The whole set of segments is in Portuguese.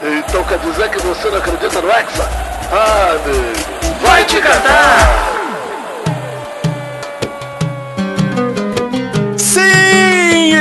Então quer dizer que você não acredita no Hexa? Ah, amigo. Vai te catar!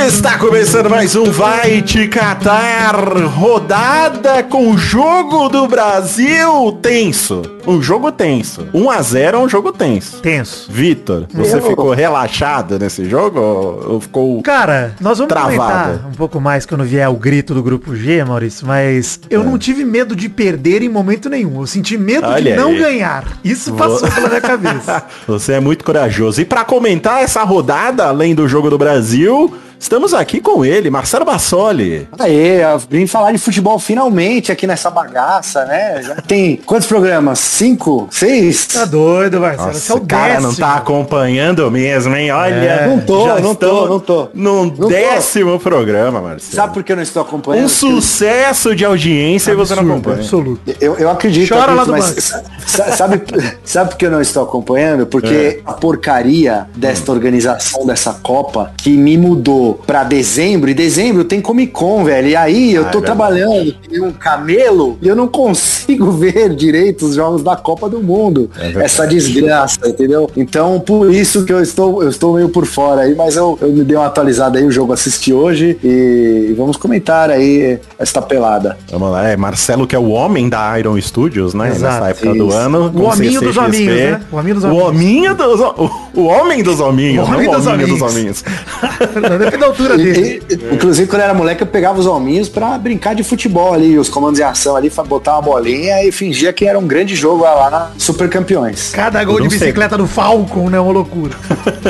Está começando mais um Vai Te Catar rodada com o jogo do Brasil tenso. Um jogo tenso. 1 a 0 é um jogo tenso. Tenso. Vitor, você ficou relaxado nesse jogo ou ou ficou Cara, nós vamos Travado. comentar um pouco mais quando vier o grito do grupo G, Maurício, mas eu não tive medo de perder em momento nenhum. Eu senti medo É. Olha de não aí. ganhar. Isso passou pela minha cabeça. Você é muito corajoso. E para comentar essa rodada, além do jogo do Brasil, estamos aqui com ele, Marcelo Bassoli. Aê, eu vim falar de futebol finalmente aqui nessa bagaça, né? Já tem quantos programas? Cinco? Seis? Tá doido, Marcelo. Você é Nossa, o cara não décimo. tá acompanhando mesmo, hein? Olha, É. Não tô, não tô, não tô. No Não tô. décimo programa, Marcelo. Sabe por que eu não estou acompanhando? um sucesso de audiência e você não Absurdo, acompanha. absoluto. Eu, eu acredito, Chora eu lá acredito, do mas sa- sabe, sabe por que eu não estou acompanhando? Porque a porcaria desta organização dessa Copa que me mudou pra dezembro, e dezembro tem Comic Con, velho. E aí eu Ah, tô é trabalhando em um camelo e eu não consigo ver direito os jogos da Copa do Mundo. verdade. Essa desgraça, entendeu? Então, por isso que eu estou, eu estou meio por fora aí, mas eu, eu me dei uma atualizada aí, o jogo assisti hoje e vamos comentar aí esta pelada. Vamos lá, é Marcelo que é o homem da Iron Studios, né? Exato, Nessa época isso. do ano. O hominho dos hominhos, né? O hominho dos O hominhos. hominho dos... O, o homem dos hominhos, O não homem o dos hominho dos hominhos. hominhos. Depende da altura dele. E- e- inclusive, quando eu era moleque, eu pegava os hominhos pra brincar de futebol ali, os comandos em ação ali, botar uma bolinha e fingia que era um grande jogo lá na Super Campeões. Cada gol de não sei. bicicleta do Falcon, né? Uma loucura.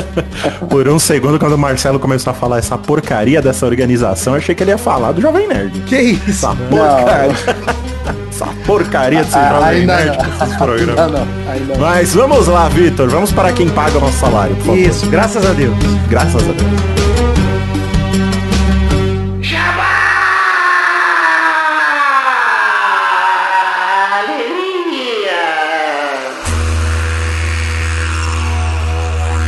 Por um segundo, quando o Marcelo começou a falar essa porcaria dessa organização, eu achei que ele ia falar do Jovem Nerd. Que isso? Essa porcaria. porcaria desse Ah, Jovem ainda Nerd não. esses Ainda programas. não, ainda não. Mas vamos lá, Vitor. Vamos para quem paga o nosso salário, por favor. Isso, graças a Deus. Graças a Deus.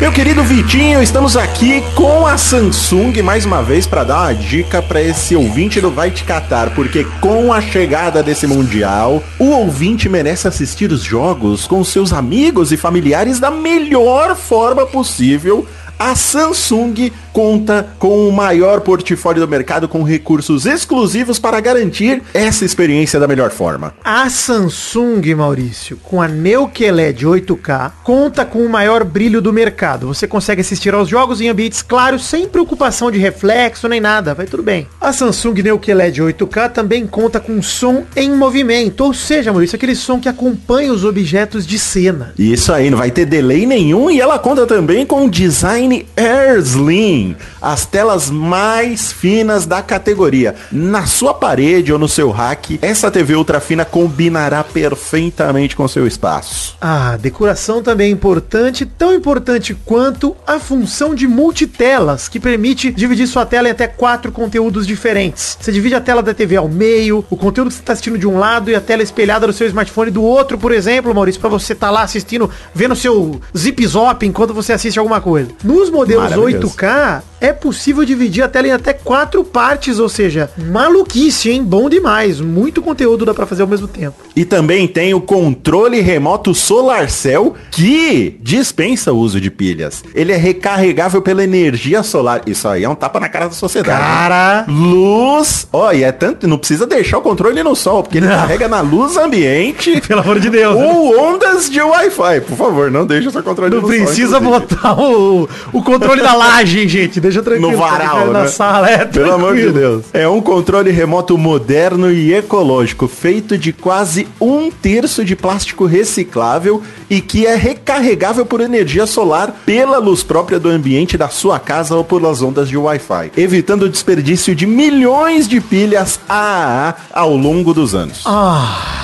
Meu querido Vitinho, estamos aqui com a Samsung mais uma vez para dar uma dica para esse ouvinte do Vai Te Catar, porque com a chegada desse mundial, o ouvinte merece assistir os jogos com seus amigos e familiares da melhor forma possível. A Samsung conta com o maior portfólio do mercado com recursos exclusivos para garantir essa experiência da melhor forma. A Samsung, Maurício, com a Neo QLED 8K, conta com o maior brilho do mercado. Você consegue assistir aos jogos em ambientes claros, sem preocupação de reflexo nem nada, vai tudo bem. A Samsung Neo QLED 8K também conta com som em movimento, ou seja, Maurício, aquele som que acompanha os objetos de cena. Isso aí, não vai ter delay nenhum e ela conta também com design Air Slim, as telas mais finas da categoria. Na sua parede ou no seu rack, essa TV ultra fina combinará perfeitamente com seu espaço. Ah, decoração também é importante, tão importante quanto a função de multitelas, que permite dividir sua tela em até quatro conteúdos diferentes. Você divide a tela da TV ao meio, o conteúdo que você está assistindo de um lado e a tela espelhada do seu smartphone do outro, por exemplo, Maurício, para você estar tá lá assistindo, vendo seu zip-zop enquanto você assiste alguma coisa. Nos modelos 8K, kita é possível dividir a tela em até quatro partes, ou seja, maluquice, hein? Bom demais. Muito conteúdo dá para fazer ao mesmo tempo. E também tem o controle remoto SolarCell, que dispensa o uso de pilhas. Ele é recarregável pela energia solar. Isso aí é um tapa na cara da sociedade. Cara, Luz, ó, e é tanto, não precisa deixar o controle no sol, porque ele Não. carrega na luz ambiente pelo amor de Deus. ou ondas de Wi-Fi. Por favor, não deixe o seu controle Não no sol. precisa inclusive. botar o, o controle da laje, gente. Deixa tranquilo. No varal, Na né? sala, é Pelo amor de. Deus. É um controle remoto moderno e ecológico, feito de quase um terço de plástico reciclável e que é recarregável por energia solar pela luz própria do ambiente da sua casa ou pelas ondas de Wi-Fi, evitando o desperdício de milhões de pilhas AAA ao longo dos anos. Ah,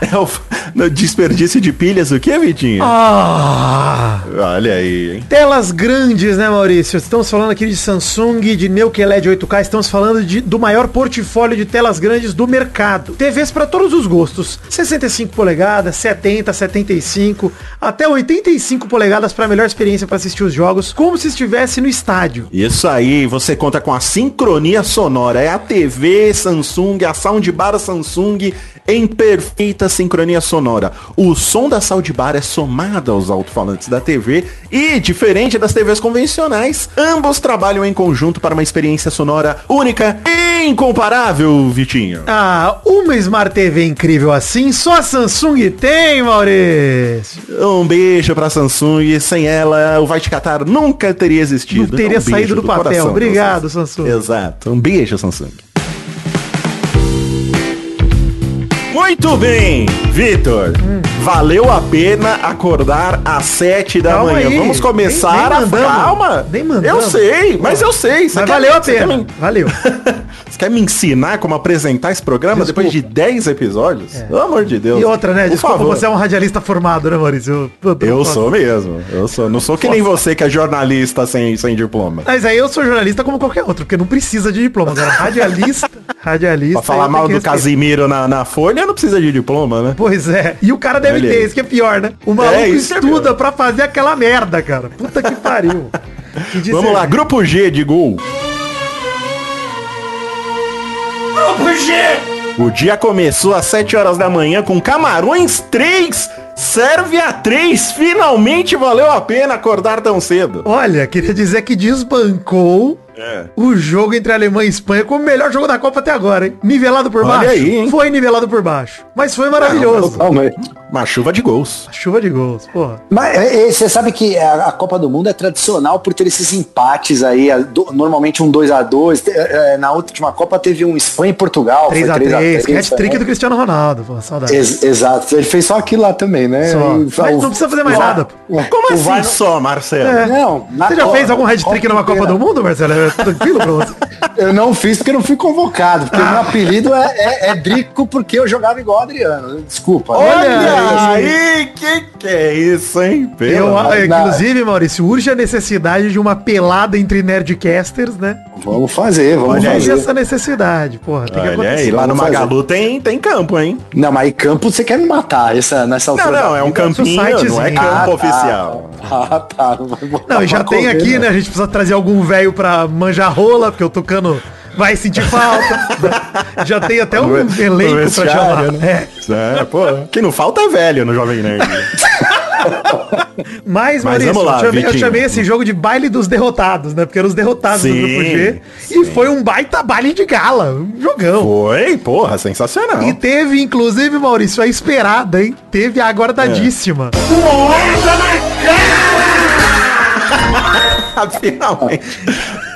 É o desperdício de pilhas, o que, Vitinho? Ah! Olha aí, hein? Telas grandes, né, Maurício? Estamos falando aqui de Samsung, de Neo QLED 8K, estamos falando de, do maior portfólio de telas grandes do mercado. TVs para todos os gostos. 65 polegadas, 70, 75, até 85 polegadas para melhor experiência para assistir os jogos, como se estivesse no estádio. Isso aí, você conta com a sincronia sonora. É a TV Samsung, a soundbar Samsung em perfeita sincronia sonora. O som da soundbar é somado aos alto-falantes da TV e, diferente das TVs convencionais, ambos trabalham em conjunto para uma experiência sonora única e incomparável, Vitinho. Ah, uma Smart TV incrível assim, só a Samsung tem, Maurício. Um beijo pra Samsung. Sem ela, o Vai Te Catar nunca teria existido. Não teria Um saído do papel. coração, Obrigado, Samsung. Exato. Um beijo, Samsung. Muito bem, Vitor. Valeu a pena acordar às sete da Calma manhã. aí. Vamos começar Nem- nem a calma. Nem mandamos. Eu sei, mas eu sei. Você Mas valeu me- a pena. me- Valeu. Você quer me ensinar como apresentar esse programa Desculpa. depois de 10 episódios? Pelo amor de Deus. E outra, né? Por Desculpa, favor. você é um radialista formado, né, Maurício? Eu, eu- Eu sou mesmo. Eu sou. Não sou que nem você que é jornalista sem, sem diploma. Mas aí eu sou jornalista como qualquer outro, porque não precisa de diploma. Agora, radialista, radialista... Pra falar mal do. Casimiro na, na Folha, não precisa de diploma, né? Pois é. E o cara deve Olha isso que é pior, né? O maluco isso é estuda pior. pra fazer aquela merda, cara. Puta que pariu. Que Vamos lá, grupo G de gol. Grupo G! O dia começou às 7 horas da manhã com Camarões 3, Sérvia 3. Finalmente valeu a pena acordar tão cedo. Olha, queria dizer que desbancou É. o jogo entre Alemanha e Espanha como o melhor jogo da Copa até agora, hein? Nivelado por Olha baixo. aí, hein? Foi nivelado por baixo. Mas foi maravilhoso. Calma aí. Uma chuva de gols. Chuva de gols, porra. Mas é, é, você sabe que a, a Copa do Mundo é tradicional por ter esses empates aí, a- do- normalmente um 2 a 2 Na última Copa teve um Espanha e Portugal. foi 3x3, 3 hat-trick né? do Cristiano Ronaldo, pô, saudade. Ex- exato, ele fez só aquilo lá também, né? Só. E- Mas não precisa fazer mais o- nada, pô. Como o assim só, Marcelo? É. Não, na Você já fez algum hat-trick numa Copa do Mundo, Marcelo? É tranquilo pra você? Eu não fiz porque eu não fui convocado, porque Ah. meu apelido é, é, é Drico porque eu jogava igual o Adriano. Desculpa. Olha né? aí, que que é isso, hein? Eu, inclusive, Maurício, urge a necessidade de uma pelada entre nerdcasters, né? Vamos fazer, vamos Olha fazer. essa necessidade, porra. Tem que Olha acontecer. aí, lá no. Magalu tem, tem campo, hein? Não, mas campo você quer me matar essa, nessa Não, altura. não, da é um campinho, não é campo Ah, tá. oficial. Ah, tá. Não, Não, e já tem correr, aqui, não. né? A gente precisa trazer algum velho pra manjar rola, porque o Tucano vai sentir falta. já tem até um elenco pra chamar. né? É. É, pô, que não falta é velho no Jovem Nerd. Mas, Mas Maurício, lá, eu, chamei, eu chamei esse jogo de baile dos derrotados, né? Porque eram os derrotados do Sim, grupo G. E foi um baita baile de gala. Um jogão. Foi, porra, sensacional. E teve, inclusive, Maurício, a esperada, hein? Teve a aguardadíssima. Ah, Finalmente.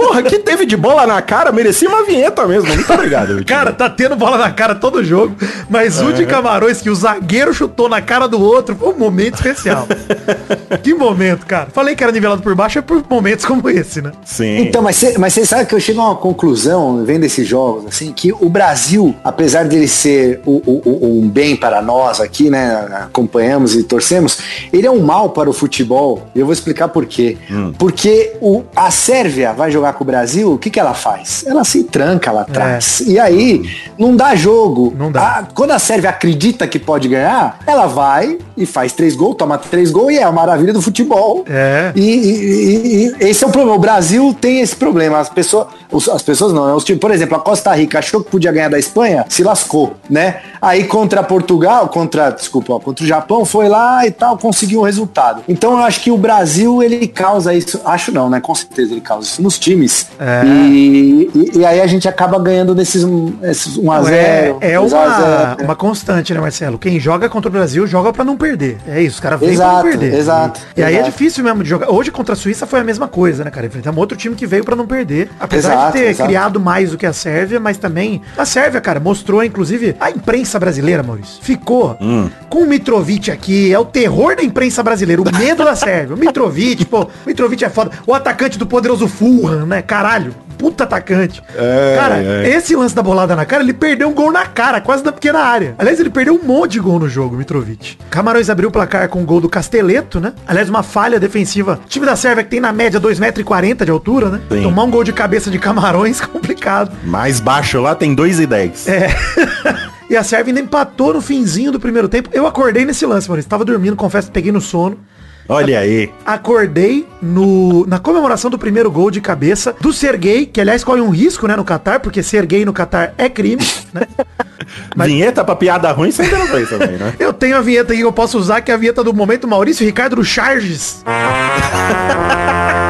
Porra, que teve de bola na cara, merecia uma vinheta mesmo. Muito obrigado, Vitinho. Cara, tá tendo bola na cara todo jogo, mas o de Camarões que o zagueiro chutou na cara do outro foi um momento especial. que momento, cara. Falei que era nivelado por baixo é por momentos como esse, né? Sim. Então, mas você mas cê sabe que eu chego a uma conclusão, vendo esses jogos, assim, que o Brasil, apesar dele ser o, o- o- um bem para nós aqui, né, acompanhamos e torcemos, ele é um mal para o futebol. E eu vou explicar por quê. Hum. Porque o, a Sérvia vai jogar com o Brasil, o que, que ela faz? Ela se tranca lá atrás. E aí, não dá jogo. Não dá. A- quando a Sérvia acredita que pode ganhar, ela vai e faz três gols, toma três gols e é a maravilha do futebol. É. E, e- e- e esse é o problema. O Brasil tem esse problema. As pessoas, as pessoas não, né? Os times, por exemplo, a Costa Rica achou que podia ganhar da Espanha, se lascou, né? Aí contra Portugal, contra, desculpa, contra o Japão, foi lá e tal, conseguiu o resultado. Então eu acho que o Brasil, ele causa isso, acho não, né? Com certeza ele causa isso nos times. É. E, e- e aí a gente acaba ganhando nesses, esses 1 a Não, 0 é, é 2 a uma, 0. uma constante, né, Marcelo? Quem joga contra o Brasil joga pra não perder. É isso, os caras vêm pra não perder. exato, E, e aí é difícil mesmo de jogar. Hoje contra a Suíça foi a mesma coisa, né, cara? Enfrentamos outro time que veio pra não perder. Apesar Exato, de ter exato. criado mais do que a Sérvia, mas também a Sérvia, cara, mostrou, inclusive, a imprensa brasileira, Maurício, ficou com o Mitrovic aqui, é o terror da imprensa brasileira, o medo da Sérvia. O Mitrovic, pô, o Mitrovic é foda. O atacante do poderoso Fulham, né? Caralho, puta atacante. É, cara, é. esse lance da bolada na cara, ele perdeu um gol na cara, quase na pequena área. Aliás, ele perdeu um monte de gol no jogo, Mitrovic. Camarões abriu o placar com o gol do Casteleto, né? Aliás, uma falha defensiva. O time da Sérvia que tem na média 2,40m de altura, né? Sim. Tomar um gol de cabeça de Camarões, complicado. Mais baixo lá tem 2 e 10. É. e a Sérvia ainda empatou no finzinho do primeiro tempo. Eu acordei nesse lance, Maurício. Tava dormindo, confesso, peguei no sono. Olha aí. Acordei no, na comemoração do primeiro gol de cabeça do Serguei, que aliás corre um risco, né, no Catar, porque ser gay no Catar é crime, né? Mas- Vinheta pra piada ruim você ainda não fez também, né? Eu tenho a vinheta que eu posso usar, que é a vinheta do momento Maurício Ricardo do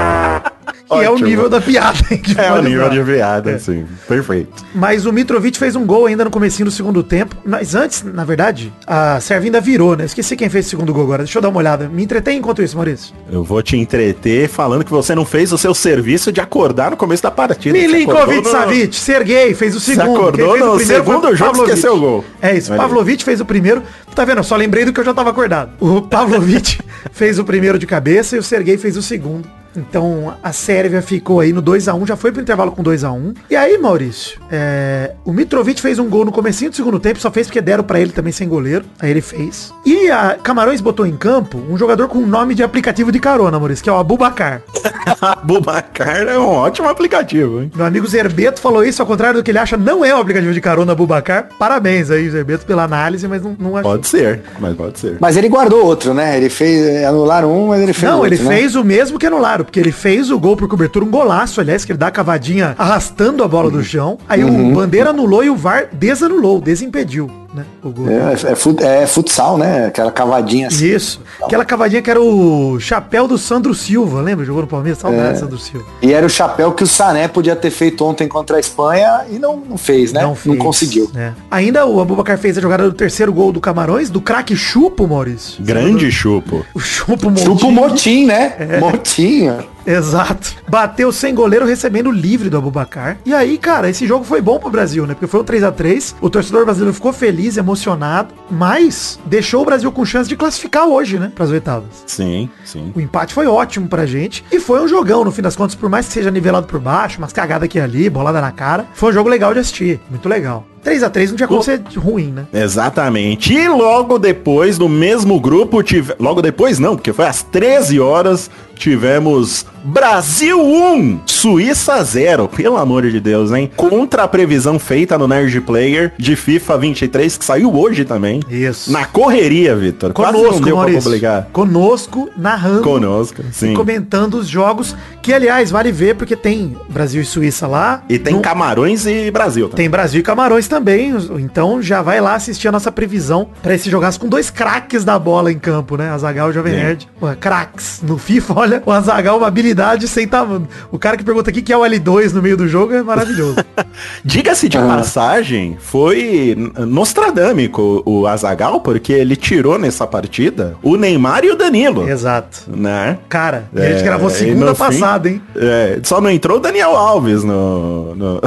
Charges. que é o Ótimo. nível da piada. É o nível de piada, assim. Perfeito. Mas o Mitrovic fez um gol ainda no comecinho do segundo tempo. Mas antes, na verdade, a Sérvia ainda virou, né? Esqueci quem fez o segundo gol agora. Deixa eu dar uma olhada. Me entretém enquanto isso, Maurício. Eu vou te entreter falando que você não fez o seu serviço de acordar no começo da partida. Você Milinkovic acordou Savic, Sergei fez o segundo. acordou Quem fez no segundo jogo e Pavlovic. esqueceu o gol. É isso, aí. Pavlovic fez o primeiro. Tá vendo? Eu só lembrei do que eu já tava acordado. O Pavlovic fez o primeiro de cabeça e o Sergei fez o segundo. Então a Sérvia ficou aí no 2x1, já foi pro intervalo com 2x1. E aí, Maurício, é, o Mitrovic fez um gol no comecinho do segundo tempo, só fez porque deram pra ele também sem goleiro. Aí ele fez. E a Camarões botou em campo um jogador com nome de aplicativo de carona, Maurício, que é o Abubacar. Bubacar é um ótimo aplicativo, hein? Meu amigo Zerbeto falou isso, ao contrário do que ele acha, não é um aplicativo de carona Bubacar. Parabéns aí, Zerbeto, pela análise, mas não, não achei. Pode ser, mas pode ser. Mas ele guardou outro, né? Ele fez. Anularam um, mas ele fez Não, outro, ele né? fez o mesmo que anularam, porque ele fez o gol por cobertura, um golaço, aliás, que ele dá a cavadinha arrastando a bola do chão. Aí o Bandeira anulou e o VAR desanulou, desimpediu, né? O gol. É, é, fut- é futsal, né? Aquela cavadinha assim. Isso. Aquela cavadinha que era o chapéu do Sandro Silva, lembra? Jogou no Palmeiras, saudade É. do Sandro Silva. E era o chapéu que o Sané podia ter feito ontem contra a Espanha e não, não fez, né? Não, fez, conseguiu. né? Ainda o Abubacar fez a jogada do terceiro gol do Camarões, do craque Chupo, Maurício. Grande chupo. O Chupo Chupa o Montinho. Motim, né? É. Motinho. Exato. Bateu sem goleiro recebendo o livre do Abubacar. E aí, cara, esse jogo foi bom pro Brasil, né? Porque foi um 3 a 3 O torcedor brasileiro ficou feliz, emocionado, mas deixou o Brasil com chance de classificar hoje, né? Pras oitavas. Sim, sim. O empate foi ótimo pra gente. E foi um jogão, no fim das contas, por mais que seja nivelado por baixo, umas cagadas aqui e ali, bolada na cara. Foi um jogo legal de assistir. Muito legal. 3 a 3 não tinha como ser ruim, né? Exatamente. E logo depois, no mesmo grupo, tive... logo depois não, porque foi às 13 horas, tivemos Brasil 1, Suíça 0. Pelo amor de Deus, hein? Contra a previsão feita no Nerd Player de FIFA 23, que saiu hoje também. Isso. Na correria, Vitor. Quase não Conosco, deu pra Maurício. publicar. Conosco, narrando. Conosco, sim. E comentando os jogos, que aliás, vale ver, porque tem Brasil e Suíça lá. E tem Não- Camarões e Brasil também. Tem Brasil e Camarões também, então já vai lá assistir a nossa previsão pra esse jogaço com dois craques da bola em campo, né? Azagal e Jovem Sim. Nerd. Ué, craques. No FIFA, olha, o Azagal uma habilidade sem tamanho. O cara que pergunta aqui que é o L2 no meio do jogo é maravilhoso. Diga-se de passagem, foi nostradâmico o Azagal, porque ele tirou nessa partida o Neymar e o Danilo. Exato. Né? Cara, e a gente É, gravou e segunda no fim- passada, hein? É, só não entrou o Daniel Alves no, no,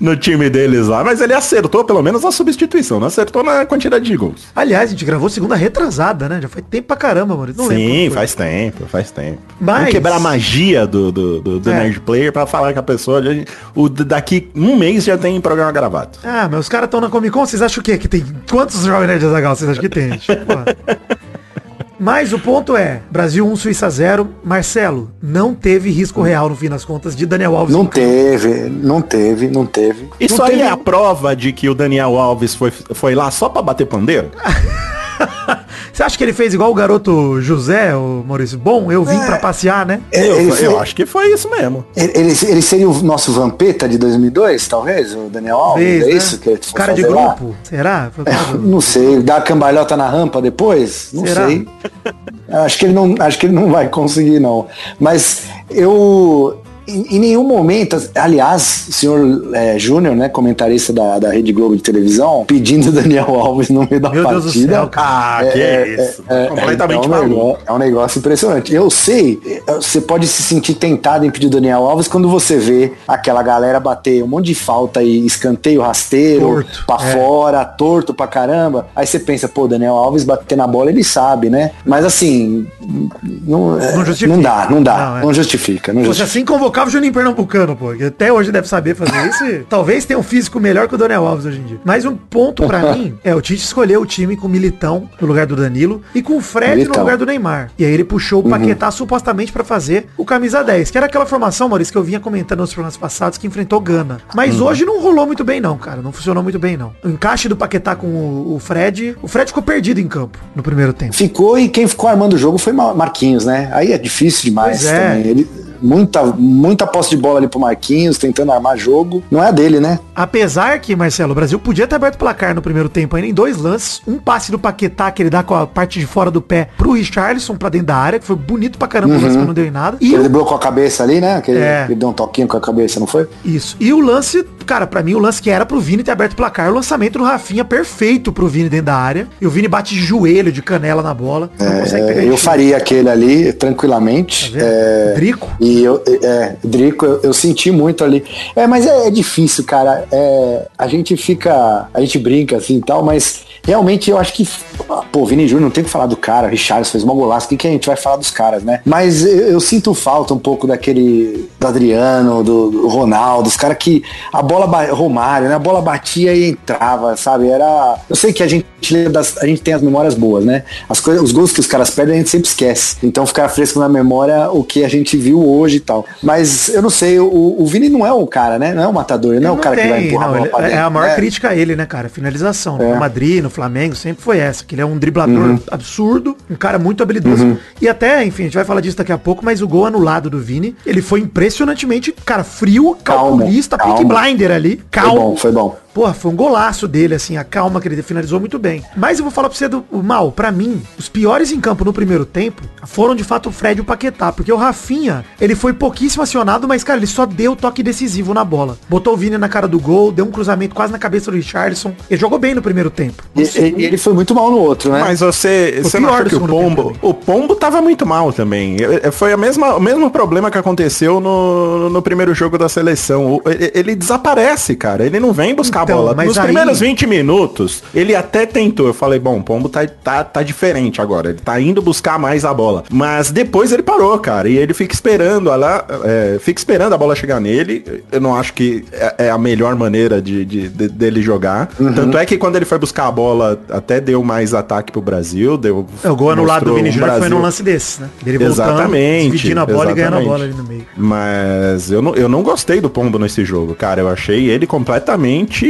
no time deles lá, mas ele acertou pelo menos a substituição, não acertou na quantidade de gols. Aliás, a gente gravou segunda retrasada, né? Já foi tempo pra caramba, mano. Não Sim, faz tempo, faz tempo. Mas- Vamos quebrar a magia do, do, do, do É. Nerd Player pra falar com a pessoa. já- O, daqui um mês já tem programa gravado. Ah, mas os caras estão na Comic Con, vocês acham o quê? Que tem quantos Jovem Nerd Azagal vocês acham que tem, gente? Porra. Mas o ponto é, Brasil 1, Suíça 0. Marcelo, não teve risco real no fim das contas de Daniel Alves. Não teve, não teve, não teve. Isso não aí teve- é a prova de que o Daniel Alves foi, foi lá só pra bater pandeiro? Você acha que ele fez igual o garoto José, o Maurício? Bom, eu vim pra passear, né? É, Eu, ele eu foi- acho que foi isso mesmo. Ele, ele- ele seria o nosso Vampeta de 2002, talvez? O Daniel Alves? Fez, é né? isso que ele foi Cara de fazer lá? grupo. Será? Do- Não sei, dar a cambalhota na rampa depois? Não Será? sei. Acho que ele não, acho que ele não vai conseguir não. Mas eu em, em nenhum momento, aliás, o senhor é, Júnior, né, comentarista da, da Rede Globo de televisão, pedindo Daniel Alves no meio da Meu Deus do partida. céu, cara. Ah, que isso. Completamente é, um negócio, é um negócio impressionante. Eu sei, você pode se sentir tentado em pedir o Daniel Alves quando você vê aquela galera bater um monte de falta e escanteio rasteiro, Torto, pra é. fora, torto pra caramba. Aí você pensa, pô, Daniel Alves bater na bola, ele sabe, né? Mas assim, não, é, Não não dá, não dá, Não, não, é. justifica. Não Você justifica. assim convocava o Juninho Pernambucano, pô. Que até hoje deve saber fazer isso. e talvez tenha um físico melhor que o Daniel Alves hoje em dia. Mas um ponto pra mim é o Tite escolheu o time com o Militão no lugar do Danilo e com o Fred Militão. no lugar do Neymar. E aí ele puxou o Paquetá supostamente pra fazer o camisa 10, que era aquela formação, Maurício, que eu vinha comentando nos programas passados que enfrentou Gana. Mas hoje não rolou muito bem não, cara. Não funcionou muito bem não. O encaixe do Paquetá com o, o Fred, o Fred ficou perdido em campo no primeiro tempo. Ficou e quem ficou armando o jogo foi Mar- Marquinhos, né? Aí é difícil demais Pois é. também. Ele, muita, muita posse de bola ali pro Marquinhos, tentando armar jogo. Não é a dele, né? Apesar que, Marcelo, o Brasil podia ter aberto o placar no primeiro tempo ainda em dois lances. Um passe do Paquetá, que ele dá com a parte de fora do pé pro Richarlison pra dentro da área, que foi bonito pra caramba lance, mas não deu em nada. E Ele o, bloqueou a cabeça ali, né? Que ele, É. ele deu um toquinho com a cabeça, não foi? isso. E o lance, cara, pra mim o lance que era pro Vini ter aberto o placar, o lançamento do Rafinha perfeito pro Vini dentro da área. E o Vini bate de joelho, de canela na bola. É, eu faria aquele ali tranquilamente. Tá? É, Drico. E eu, é, Drico, eu, eu senti muito ali. É, mas é, é difícil, cara. É, a gente fica, a gente brinca assim e tal, mas realmente eu acho que, pô, Vini Júnior não tem que falar do cara, Richard fez uma golaço, o que, que a gente vai falar dos caras, né? Mas eu, eu sinto falta um pouco daquele, do Adriano, do, do Ronaldo, os caras que a bola, Romário, né? A bola batia e entrava, sabe? Era, eu sei que a gente lembra das, a gente tem as memórias boas, né? As coisas, os gols que os caras perdem a gente sempre esquece. Então ficar fresco na memória o que a gente viu hoje e tal. Mas eu não sei, o, o Vini não é o cara, né? Não é o matador, ele não é o cara que vai empurrar não, a bola pra é dentro. a maior né? crítica a ele, né, cara? Finalização. No É. Madrid, no Flamengo, sempre foi essa. Que ele é um driblador Uhum. absurdo, um cara muito habilidoso. E até, enfim, a gente vai falar disso daqui a pouco, mas o gol anulado do Vini, ele foi impressionantemente, cara, frio, Calmo, calculista, pick calmo. blinder ali. Foi Calmo. bom, foi bom. Porra, foi um golaço dele, assim, a calma que ele finalizou muito bem. Mas eu vou falar pra você do mal, pra mim, os piores em campo no primeiro tempo foram de fato o Fred e o Paquetá, porque o Rafinha, ele foi pouquíssimo acionado, mas cara, ele só deu toque decisivo na bola. Botou o Vini na cara do gol, deu um cruzamento quase na cabeça do Richardson. Ele jogou bem no primeiro tempo. E, e- ele foi muito mal no outro, né? Mas você, você não do que o Pombo, o Pombo tava muito mal também. Foi a mesma, o mesmo problema que aconteceu no, no primeiro jogo da seleção. Ele, ele desaparece, cara. Ele não vem buscar Então, a bola. mas Nos aí- primeiros 20 minutos, ele até tentou. Eu falei, bom, o Pombo tá, tá, tá diferente agora. Ele tá indo buscar mais a bola. Mas depois ele parou, cara. E ele fica esperando a lá, é, fica esperando a bola chegar nele. Eu não acho que é, é a melhor maneira de, de- de- dele jogar. Uhum. Tanto é que quando ele foi buscar a bola, até deu mais ataque pro Brasil. Deu, É, o gol anulado do Vini um Júnior foi Brasil- num lance desse, né? Dele voltando, Exatamente, dividindo a bola e ganhando a exatamente. bola ali no meio. Mas eu não, eu não gostei do Pombo nesse jogo, cara. Eu achei ele completamente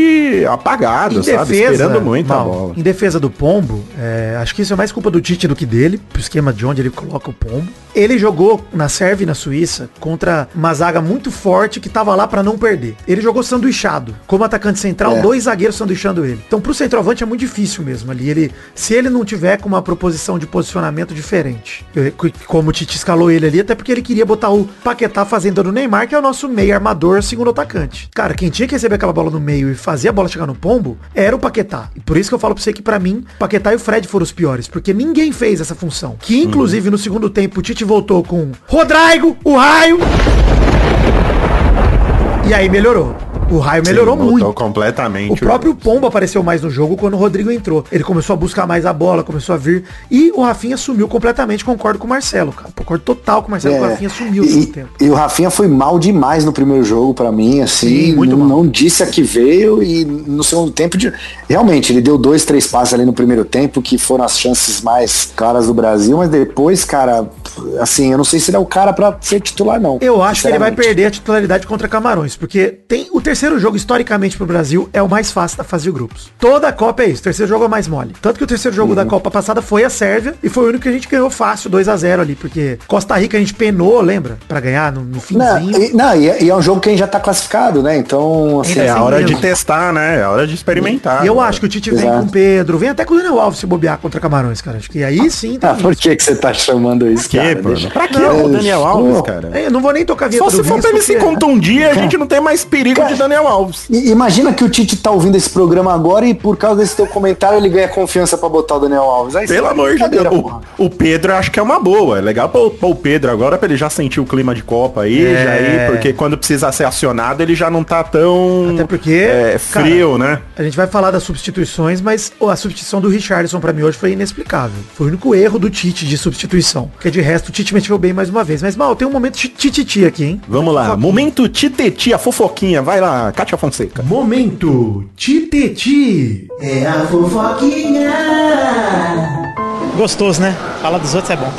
apagado, Em sabe? defesa, Esperando muito a Mal, bola. Em defesa do Pombo, é, acho que isso é mais culpa do Tite do que dele, pro esquema de onde ele coloca o Pombo. Ele jogou na Sérvia e na Suíça contra uma zaga muito forte que tava lá pra não perder. Ele jogou sanduichado. Como atacante central, É. dois zagueiros sanduichando ele. Então pro centroavante é muito difícil mesmo ali. Ele, se ele não tiver com uma proposição de posicionamento diferente. Eu- Como o Tite escalou ele ali, até porque ele queria botar o Paquetá fazendo no Neymar, que é o nosso meio armador, segundo atacante. Cara, quem tinha que receber aquela bola no meio e fazer a bola chegar no pombo era o Paquetá. E por isso que eu falo pra você que pra mim, o Paquetá e o Fred foram os piores, porque ninguém fez essa função. Que inclusive no segundo tempo o Tite voltou com Rodrigo, o raio. E aí melhorou. O raio melhorou Sim, muito. completamente. O próprio Pombo apareceu mais no jogo quando o Rodrigo entrou. Ele começou a buscar mais a bola, começou a vir. E o Rafinha sumiu completamente, concordo com o Marcelo, cara. Concordo total com o Marcelo, que o É, Rafinha sumiu no segundo e, tempo. e o Rafinha foi mal demais no primeiro jogo pra mim, assim, Sim, muito não, mal. não disse a que veio e no segundo tempo de, realmente ele deu dois, três passes ali no primeiro tempo que foram as chances mais claras do Brasil, mas depois, cara, assim, eu não sei se ele é o cara pra ser titular não. Eu acho que ele vai perder a titularidade contra Camarões, porque tem o terceiro terceiro jogo, historicamente, pro Brasil, é o mais fácil da fase de grupos. Toda a Copa é isso. O terceiro jogo é o mais mole. Tanto que o terceiro jogo da Copa passada foi a Sérvia e foi o único que a gente ganhou fácil, 2 a 0 ali, porque Costa Rica a gente penou, lembra? Pra ganhar no, no Não, finzinho. e, não, e é, e é um jogo que a gente já tá classificado, né? Então, assim, É a Assim hora de mesmo. testar, né? É a hora de experimentar. E eu né? acho que o Tite vem Exato. com o Pedro, vem até com o Daniel Alves se bobear contra Camarões, cara. Acho que aí sim Ah, tá. por que, que você tá chamando isso, Que, cara? pô? Deixa- Pra que Não, o Daniel Alves, cara? É, Eu não vou nem tocar a vinheta Só se for pra ele se contundir, a gente não tem mais perigo de Daniel Alves. I- Imagina que o Tite tá ouvindo esse programa agora e por causa desse teu comentário ele ganha confiança pra botar o Daniel Alves. Aí, Pelo amor de Deus. O, o Pedro eu acho que é uma boa. É legal pôr o Pedro agora pra ele já sentir o clima de Copa aí, É. já ir, porque quando precisa ser acionado, ele já não tá tão Até porque, é, frio, né? A gente vai falar das substituições, mas a substituição do Richardson pra mim hoje foi inexplicável. Foi o único erro do Tite de substituição. Porque de resto o Tite meteu bem mais uma vez. Mas mal, tem um momento tititi aqui, hein? Vamos lá. Momento Titeti, a fofoquinha. Vai lá, Kátia Fonseca. Momento Titeti. É a fofoquinha. Gostoso, né? Falar dos outros é bom.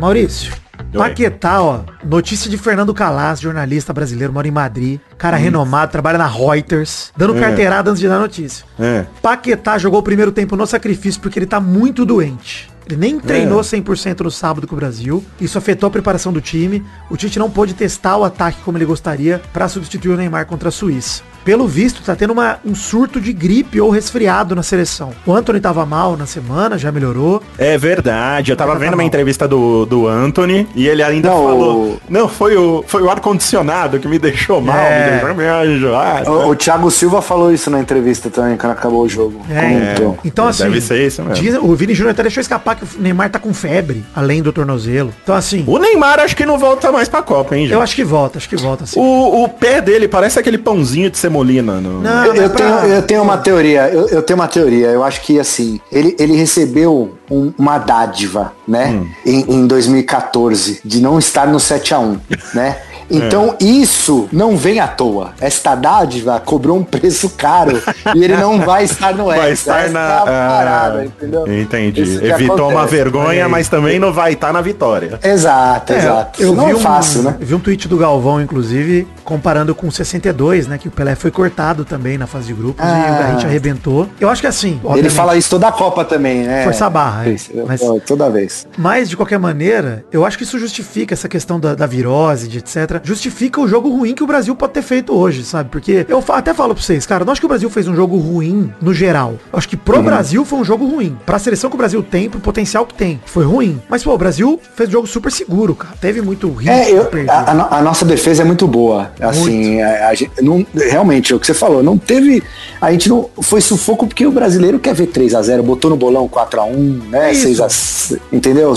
Maurício. Oi. Paquetá, ó, notícia de Fernando Calas, jornalista brasileiro, mora em Madrid, cara renomado, trabalha na Reuters, dando É. carteirada antes de dar notícia. É. Paquetá jogou o primeiro tempo no sacrifício porque ele tá muito doente. Ele nem treinou 100% no sábado com o Brasil. Isso afetou a preparação do time. O Tite não pôde testar o ataque como ele gostaria para substituir o Neymar contra a Suíça. Pelo visto, tá tendo uma- um surto de gripe ou resfriado na seleção. O Anthony tava mal na semana, já melhorou. É verdade. Eu tava Tá vendo mal. uma entrevista do, do Anthony e ele ainda Não, falou. o- Não, foi o, foi o ar-condicionado que me deixou mal, É. me deixou meio enjoado. O, o Thiago Silva falou isso na entrevista também, quando acabou o jogo. É. Então, assim, Deve ser isso mesmo. diz- o Vini Júnior até deixou escapar que o Neymar tá com febre, além do tornozelo. Então, assim, O Neymar acho que não volta mais pra Copa, hein, gente? eu acho que volta, acho que volta, assim. O, o pé dele parece aquele pãozinho de semolina. No... Não, Eu, mas eu pra- tenho, eu tenho uma teoria, eu, eu tenho uma teoria. Eu acho que assim, ele, ele recebeu um- uma dádiva, né? Hum. Em, em 2014, de não estar no 7x1, né? Então É. isso não vem à toa. Esta dádiva cobrou um preço caro e ele não vai estar no Vai Hexa. estar na. é a parada, ah, entendeu? Entendi. Evitou uma acontece. vergonha, Aí. mas também não vai estar na vitória. Exato, É, exato. Eu não vi é um, fácil, né? Eu vi um tweet do Galvão, inclusive, comparando com 62, né? Que o Pelé foi cortado também na fase de grupos e Ah. o Garrincha arrebentou. Eu acho que assim, Ele obviamente, fala isso toda a Copa também, né? Força a barra, é. Mas- toda vez. Mas, de qualquer maneira, eu acho que isso justifica essa questão da, da virose, de etc. Justifica o jogo ruim que o Brasil pode ter feito hoje, sabe? Porque eu até falo pra vocês, cara, não acho que o Brasil fez um jogo ruim no geral. Acho que pro Brasil foi um jogo ruim. Pra seleção que o Brasil tem, pro potencial que tem, foi ruim. Mas, pô, o Brasil fez um jogo super seguro, cara. Teve muito risco É, eu- a, a no- a nossa defesa é muito boa. Assim, a, a gente, não, realmente, é o que você falou, não teve. A gente não. Foi sufoco porque o brasileiro quer ver 3x0, botou no bolão 4x1, né? É isso. 6x. Entendeu?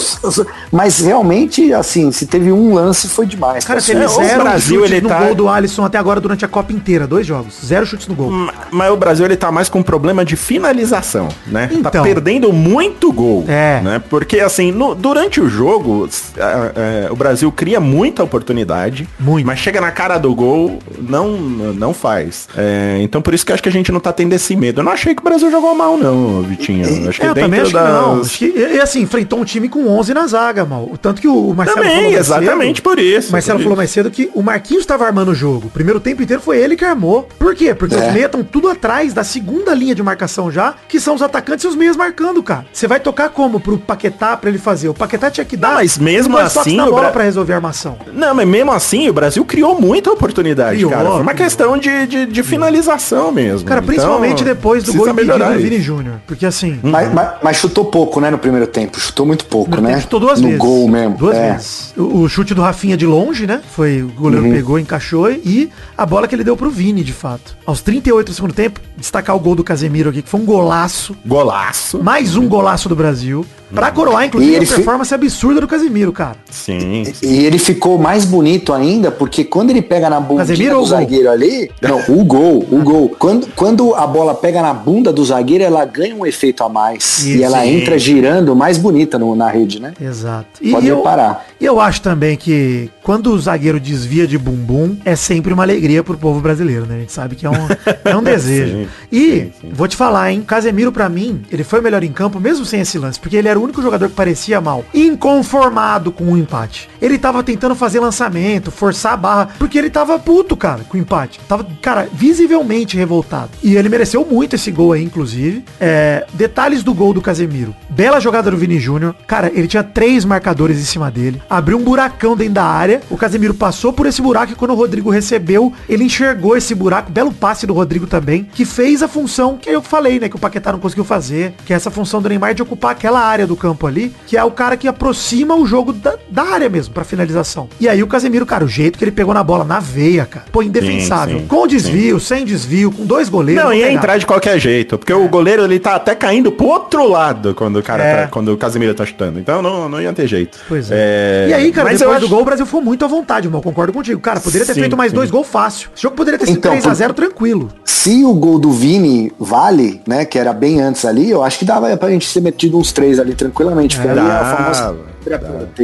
Mas realmente, assim, se teve um lance, foi demais. Cara, pra teve É, o zero Brasil, chutes ele no tá- gol do Alisson até agora durante a Copa inteira. Dois jogos. Zero chutes no gol. Ma- Mas o Brasil ele tá mais com problema de finalização, né? tá Então. perdendo muito gol, É. né? Porque assim, no- durante o jogo, a- a- o Brasil cria muita oportunidade, Muito. mas chega na cara do gol, não não faz. É, então por isso que acho que a gente não tá tendo esse medo. Eu não achei que o Brasil jogou mal não, Vitinho. Acho que É, eu também acho que não. das- Acho que, e, assim, enfrentou um time com 11 na zaga, mal. Tanto que o Marcelo Também, exatamente cedo, por isso. O Marcelo por falou isso. mais cedo que o Marquinhos estava armando o jogo. O primeiro tempo inteiro foi ele que armou. Por quê? Porque É. os meias estão tudo atrás da segunda linha de marcação já, que são os atacantes e os meias marcando, cara. Você vai tocar como pro Paquetá pra ele fazer? O Paquetá tinha que dar mas mesmo assim, na bola Bra- pra resolver a armação. Não, mas mesmo assim, o Brasil criou muita oportunidade, Criou, cara. Foi uma questão de, de, de finalização mesmo. Cara, Então, principalmente depois do gol impedido do Vini. Júnior. Porque assim, Mas, mas- mas chutou pouco, né, no primeiro tempo. Chutou muito pouco, No né? tempo chutou duas no vezes. gol mesmo. Duas é. vezes. O, o chute do Rafinha de longe, né? Foi o goleiro Uhum. pegou, encaixou e a bola que ele deu pro Vini, de fato. Aos 38 do segundo tempo, destacar o gol do Casemiro aqui, que foi um golaço. Golaço. Mais um golaço do Brasil. Pra coroar, E inclusive, ele a fi- performance absurda do Casemiro, cara. Sim. E ele ficou mais bonito ainda, porque quando ele pega na bunda Casemiro do gol? zagueiro ali. Não, o gol, o gol. Quando, quando a bola pega na bunda do zagueiro, ela ganha um efeito a mais. Isso, e ela sim. entra girando mais bonita no- na rede, né? Exato. Pode eu, reparar. E eu acho também que quando o zagueiro desvia de bumbum, é sempre uma alegria pro povo brasileiro, né? A gente sabe que é um, é um desejo. Sim, e, sim, sim. vou te falar, hein? Casemiro, pra mim, ele foi o melhor em campo, mesmo sem esse lance, porque ele era era o único jogador que parecia mal. Inconformado com o empate. Ele tava tentando fazer lançamento, forçar a barra, porque ele tava puto, cara, com o empate. Tava, cara, visivelmente revoltado. E ele mereceu muito esse gol aí, inclusive. É, detalhes do gol do Casemiro. Bela jogada do Vini Júnior. Cara, ele tinha três marcadores em cima dele. Abriu um buracão dentro da área. O Casemiro passou por esse buraco e quando o Rodrigo recebeu, ele enxergou esse buraco. Belo passe do Rodrigo também, que fez a função que eu falei, né? Que o Paquetá não conseguiu fazer. Que é essa função do Neymar de ocupar aquela área do campo ali, que é o cara que aproxima o jogo da, da área mesmo, pra finalização. E aí o Casemiro, cara, o jeito que ele pegou na bola na veia, cara. Pô, indefensável. Sim, sim, com desvio, sem desvio, com dois goleiros. Não, ia pegar. entrar de qualquer jeito, porque o goleiro ele tá até caindo pro outro lado quando o cara É. tá- quando o Casemiro tá chutando. Então não, não ia ter jeito. Pois é. E aí, cara, mas depois do acho- gol, o Brasil foi muito à vontade, irmão. Concordo contigo. Cara, poderia ter Sim, feito mais sim. dois gols fácil. Esse jogo poderia ter sido Então, 3x0 tranquilo. Se o gol do Vini vale, né, que era bem antes ali, eu acho que dava pra gente ter metido uns três ali tranquilamente. porque ali é a dava,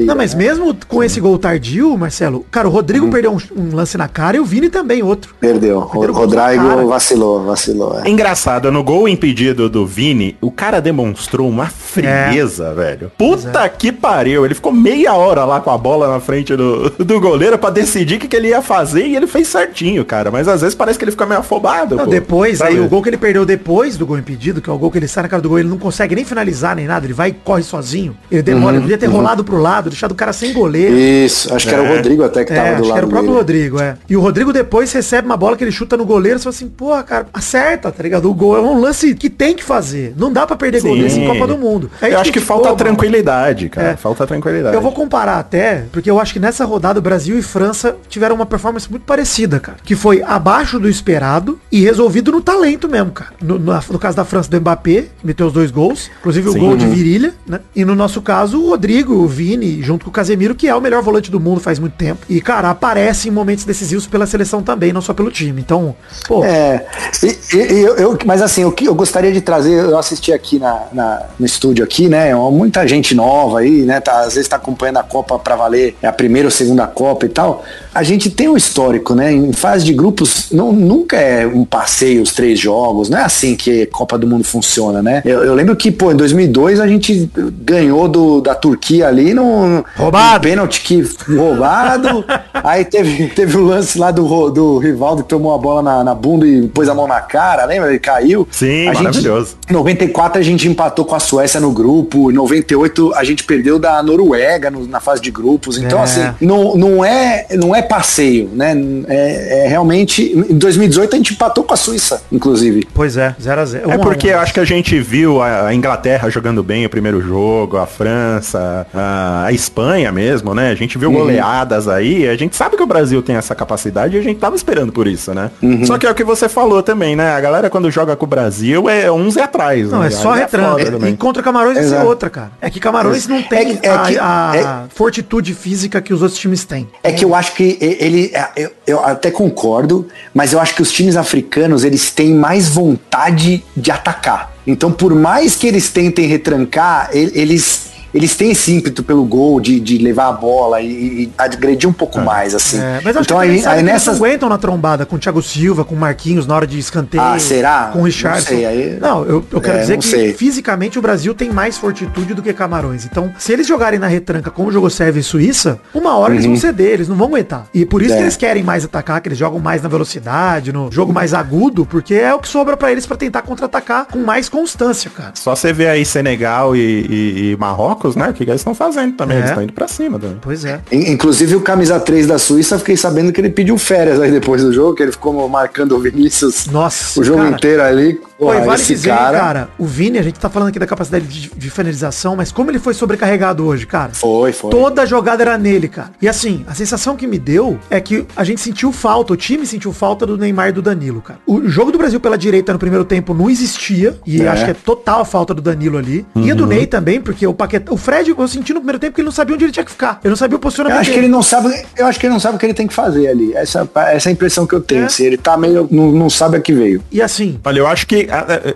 Não, mas né? mesmo com esse gol tardio, Marcelo, cara, o Rodrigo perdeu um, um lance na cara e o Vini também outro. Perdeu. O. Rodrigo vacilou, vacilou. É É. engraçado, no gol impedido do Vini, o cara demonstrou uma frieza, velho. Puta que pariu. Ele ficou meia hora lá com a bola na frente do, do goleiro pra decidir o que, que ele ia fazer e ele fez certinho, cara. Mas às vezes parece que ele fica meio afobado. Não, pô. depois, aí o gol que ele perdeu depois do gol impedido, que é o gol que ele sai na cara do gol, ele não consegue nem finalizar nem nada, ele vai e corre sozinho. Ele demora, ele podia ter rolado pro lado, deixado o cara sem goleiro. Isso, acho que era o Rodrigo até que É, tava do acho que lado era o próprio dele. Rodrigo, é. E o Rodrigo depois recebe uma bola que ele chuta no goleiro, você fala assim, porra, cara, acerta, tá ligado? O gol é um lance que tem que fazer. Não dá pra perder gol Sim. desse em Copa do Mundo. Aí Eu acho que criticou, falta mano. tranquilidade, cara. É. Falta tranquilidade. Eu vou comparar até, porque eu acho que nessa rodada o Brasil e França tiveram uma performance muito parecida, cara. Que foi abaixo do esperado e resolvido no talento mesmo, cara. No, na- no caso da França do Mbappé, que meteu os dois gols, inclusive o Sim. gol de virilha, né? E no nosso caso, o Rodrigo, o Vini, junto com o Casemiro, que é o melhor volante do mundo faz muito tempo. E, cara, aparece em momentos decisivos pela seleção também, não só pelo time. Então, pô, É, e- e- eu, eu- mas assim, o que eu gostaria de trazer, eu assisti aqui na, na- no estúdio aqui, né? Muita gente nova aí, né? Tá, às vezes tá acompanhando a Copa pra valer, é a primeira ou segunda Copa e tal. A gente tem um histórico, né? Em fase de grupos, não, nunca é um passeio os três jogos, não é assim que Copa do Mundo funciona, né? Eu, eu lembro que, pô, em 2002 a gente ganhou do, da Turquia ali num, Roubado. num pênalti que roubado. aí teve, teve o lance lá do, do Rivaldo que tomou a bola na, na bunda e pôs a mão na cara, lembra? Ele caiu. Sim, a maravilhoso. Gente, em 94 a gente empatou com a Suécia no grupo. Em 98 a gente perdeu da Noruega no- na fase de grupos. Então, É. assim, não, não, é, não é passeio, né? É, é realmente. Em 2018 a gente empatou com a Suíça, inclusive. pois é, 0x0. É porque eu acho que a gente viu a a Inglaterra jogando bem o primeiro jogo, a França, a, a Espanha mesmo, né? A gente viu goleadas aí, a gente sabe que o Brasil tem essa capacidade e a gente tava esperando por isso, né? Só que é o que você falou também, né? A galera quando joga com o Brasil é 11 atrás, Não, né? é só retranca. foda também. e contra Camarões Exato. outra, cara. É que Camarões não tem É que- é a, que- a fortitude física que os outros times têm. É que eu acho que ele, é, eu, eu até concordo, mas eu acho que os times africanos eles têm mais vontade de atacar. Então, por mais que eles tentem retrancar, eles eles têm esse ímpeto pelo gol de, de levar a bola e, e agredir um pouco mais assim. É, mas acho então que aí, eles aí eles nessas não aguentam na trombada com o Thiago Silva, com o Marquinhos na hora de escanteio. Ah, será? Com o Richardson. Não sei, aí- Não, eu, eu quero É, dizer que sei. fisicamente o Brasil tem mais fortitude do que Camarões. Então, se eles jogarem na retranca como jogou Sérvia e Suíça, uma hora eles vão ceder, eles não vão aguentar. E por isso Uhum. É. que eles querem mais atacar, que eles jogam mais na velocidade, no jogo mais agudo, porque é o que sobra pra eles pra tentar contra-atacar com mais constância, cara. Só você vê aí Senegal e, e- e Marrocos, né? O que eles estão fazendo também? É. Eles estão indo pra cima também. Pois é. In- Inclusive o camisa 3 da Suíça, fiquei sabendo que ele pediu férias aí depois do jogo, que ele ficou marcando o Vinícius Nossa, o jogo cara. inteiro ali. Pô, e vale dizer, cara, cara, o Vini, a gente tá falando aqui da capacidade de, de finalização, mas como ele foi sobrecarregado hoje, cara? Foi, foi. Toda a jogada era nele, cara. E assim, a sensação que me deu é que a gente sentiu falta, o time sentiu falta do Neymar e do Danilo, cara. O jogo do Brasil pela direita no primeiro tempo não existia, e É. acho que é total a falta do Danilo ali. E Uhum. a do Ney também, porque o Paquetá, o Fred, eu senti no primeiro tempo que ele não sabia onde ele tinha que ficar. Ele não sabia o Eu posicionamento acho que dele. ele não sabe, eu acho que ele não sabe o que ele tem que fazer ali. Essa, essa é a impressão que eu tenho. É. assim, ele tá meio. Não, não sabe a que veio. E assim, Olha, eu acho que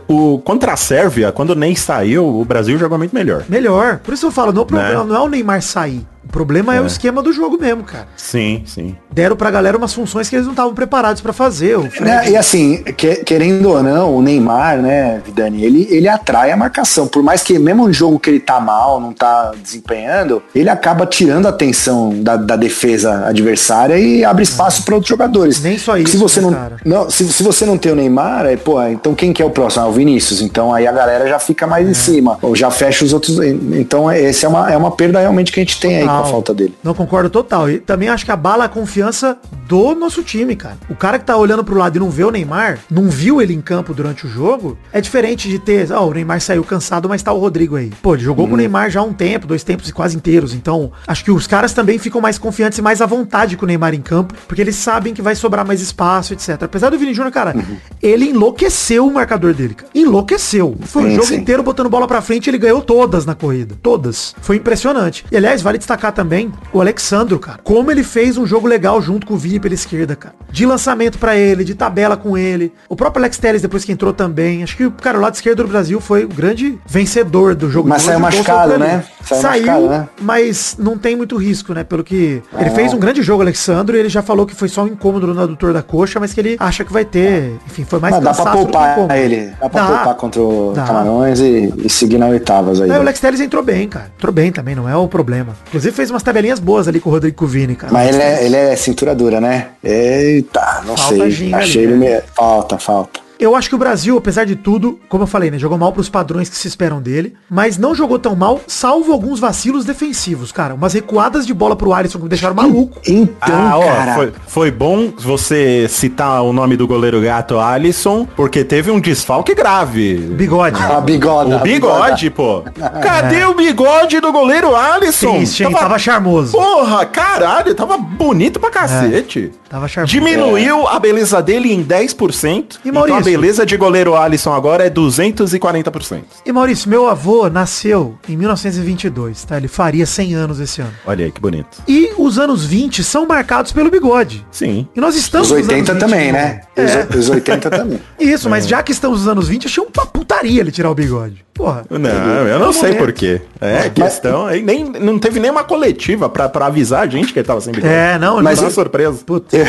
o, contra a Sérvia, quando o Ney saiu, o Brasil jogou muito melhor. melhor. Por isso eu falo, não, o problema Né? não é o Neymar sair. O problema é. o esquema do jogo mesmo, cara. Sim, sim. Deram pra galera umas funções que eles não estavam preparados pra fazer. Né, E assim, que- querendo ou não, o Neymar, né, Vidani, ele, ele atrai a marcação. Por mais que mesmo um jogo que ele tá mal, não tá desempenhando, ele acaba tirando a atenção da, da defesa adversária e abre espaço para outros jogadores. Nem só isso, Se você né, não, cara? não se, se você não tem o Neymar, aí, pô, então quem que é o próximo? Ah, o Vinícius. Então aí a galera já fica mais em cima. Ou já fecha os outros. Então esse é uma, é uma perda realmente que a gente tem aí com a Total. falta dele. Não concordo total. E também acho que abala a confiança do nosso time, cara. O cara que tá olhando pro lado e não vê o Neymar, não viu ele em campo durante o jogo, é diferente de ter, ó, o Neymar saiu cansado, mas tá o Rodrigo aí. Pô, ele jogou com o Neymar já há um tempo, dois tempos e quase inteiros. Então, acho que os caras também ficam mais confiantes e mais à vontade com o Neymar em campo, porque eles sabem que vai sobrar mais espaço, etc. Apesar do Vini Júnior, cara, ele enlouqueceu o marcador dele, cara. Enlouqueceu. Foi o Sim, jogo sim. inteiro botando bola pra frente, ele ganhou todas na corrida. Todas. Foi impressionante. E aliás, vale destacar também o Alexandro, cara. Como ele fez um jogo legal junto com o Vini pela esquerda, cara. De lançamento pra ele, de tabela com ele. O próprio Alex Telles depois que entrou também. Acho que o cara o lado esquerdo do Brasil foi o grande vencedor do jogo. Mas saiu O gol machucado, né? Saiu Saiu, machucado, né? mas não tem muito risco, né? Pelo que ele não. fez um grande jogo, Alexandro, e ele já falou que foi só um incômodo no adutor da coxa, mas que ele acha que vai ter, enfim, foi mais Mas dá pra poupar ele. Dá pra Dá. poupar contra o Dá. Camarões e, e seguir na oitavas aí. É, né? o Alex Telles entrou bem, cara. Entrou bem também, não é o problema. Inclusive fez umas tabelinhas boas ali com o Rodrigo Cuvini, cara. Mas ele é, ele é cintura dura, né? Eita, não Falta sei. Achei ali, ele né? meio... Falta, falta. Eu acho que o Brasil, apesar de tudo, como eu falei, né, jogou mal pros padrões que se esperam dele, mas não jogou tão mal, salvo alguns vacilos defensivos, cara. Umas recuadas de bola pro Alisson que me deixaram maluco. Então, Ah, ó, cara... foi, foi bom você citar o nome do goleiro gato Alisson, porque teve um desfalque grave. Bigode. A bigoda. O bigode, pô. Cadê o bigode do goleiro Alisson? Triste, hein? Tava charmoso. Porra, caralho, tava bonito pra cacete. Tava charmoso. Diminuiu a beleza dele em 10%. E então Maurício? Beleza de goleiro Alisson agora é 240%. E Maurício, meu avô nasceu em 1922, tá? Ele faria 100 anos esse ano. Olha aí que bonito. E os anos 20 são marcados pelo bigode. Sim. E nós estamos Os nos 80 anos 20 também, de né? novo. Os, É. os 80 também. Isso, mas já que estamos nos anos 20, achei uma putaria ele tirar o bigode. Porra. Não, eu não sei momento. porquê. É, questão. aí Nem, não teve nenhuma coletiva pra, pra avisar a gente que ele tava sem bigode. É, não, Mas uma eu- surpresa. Puta.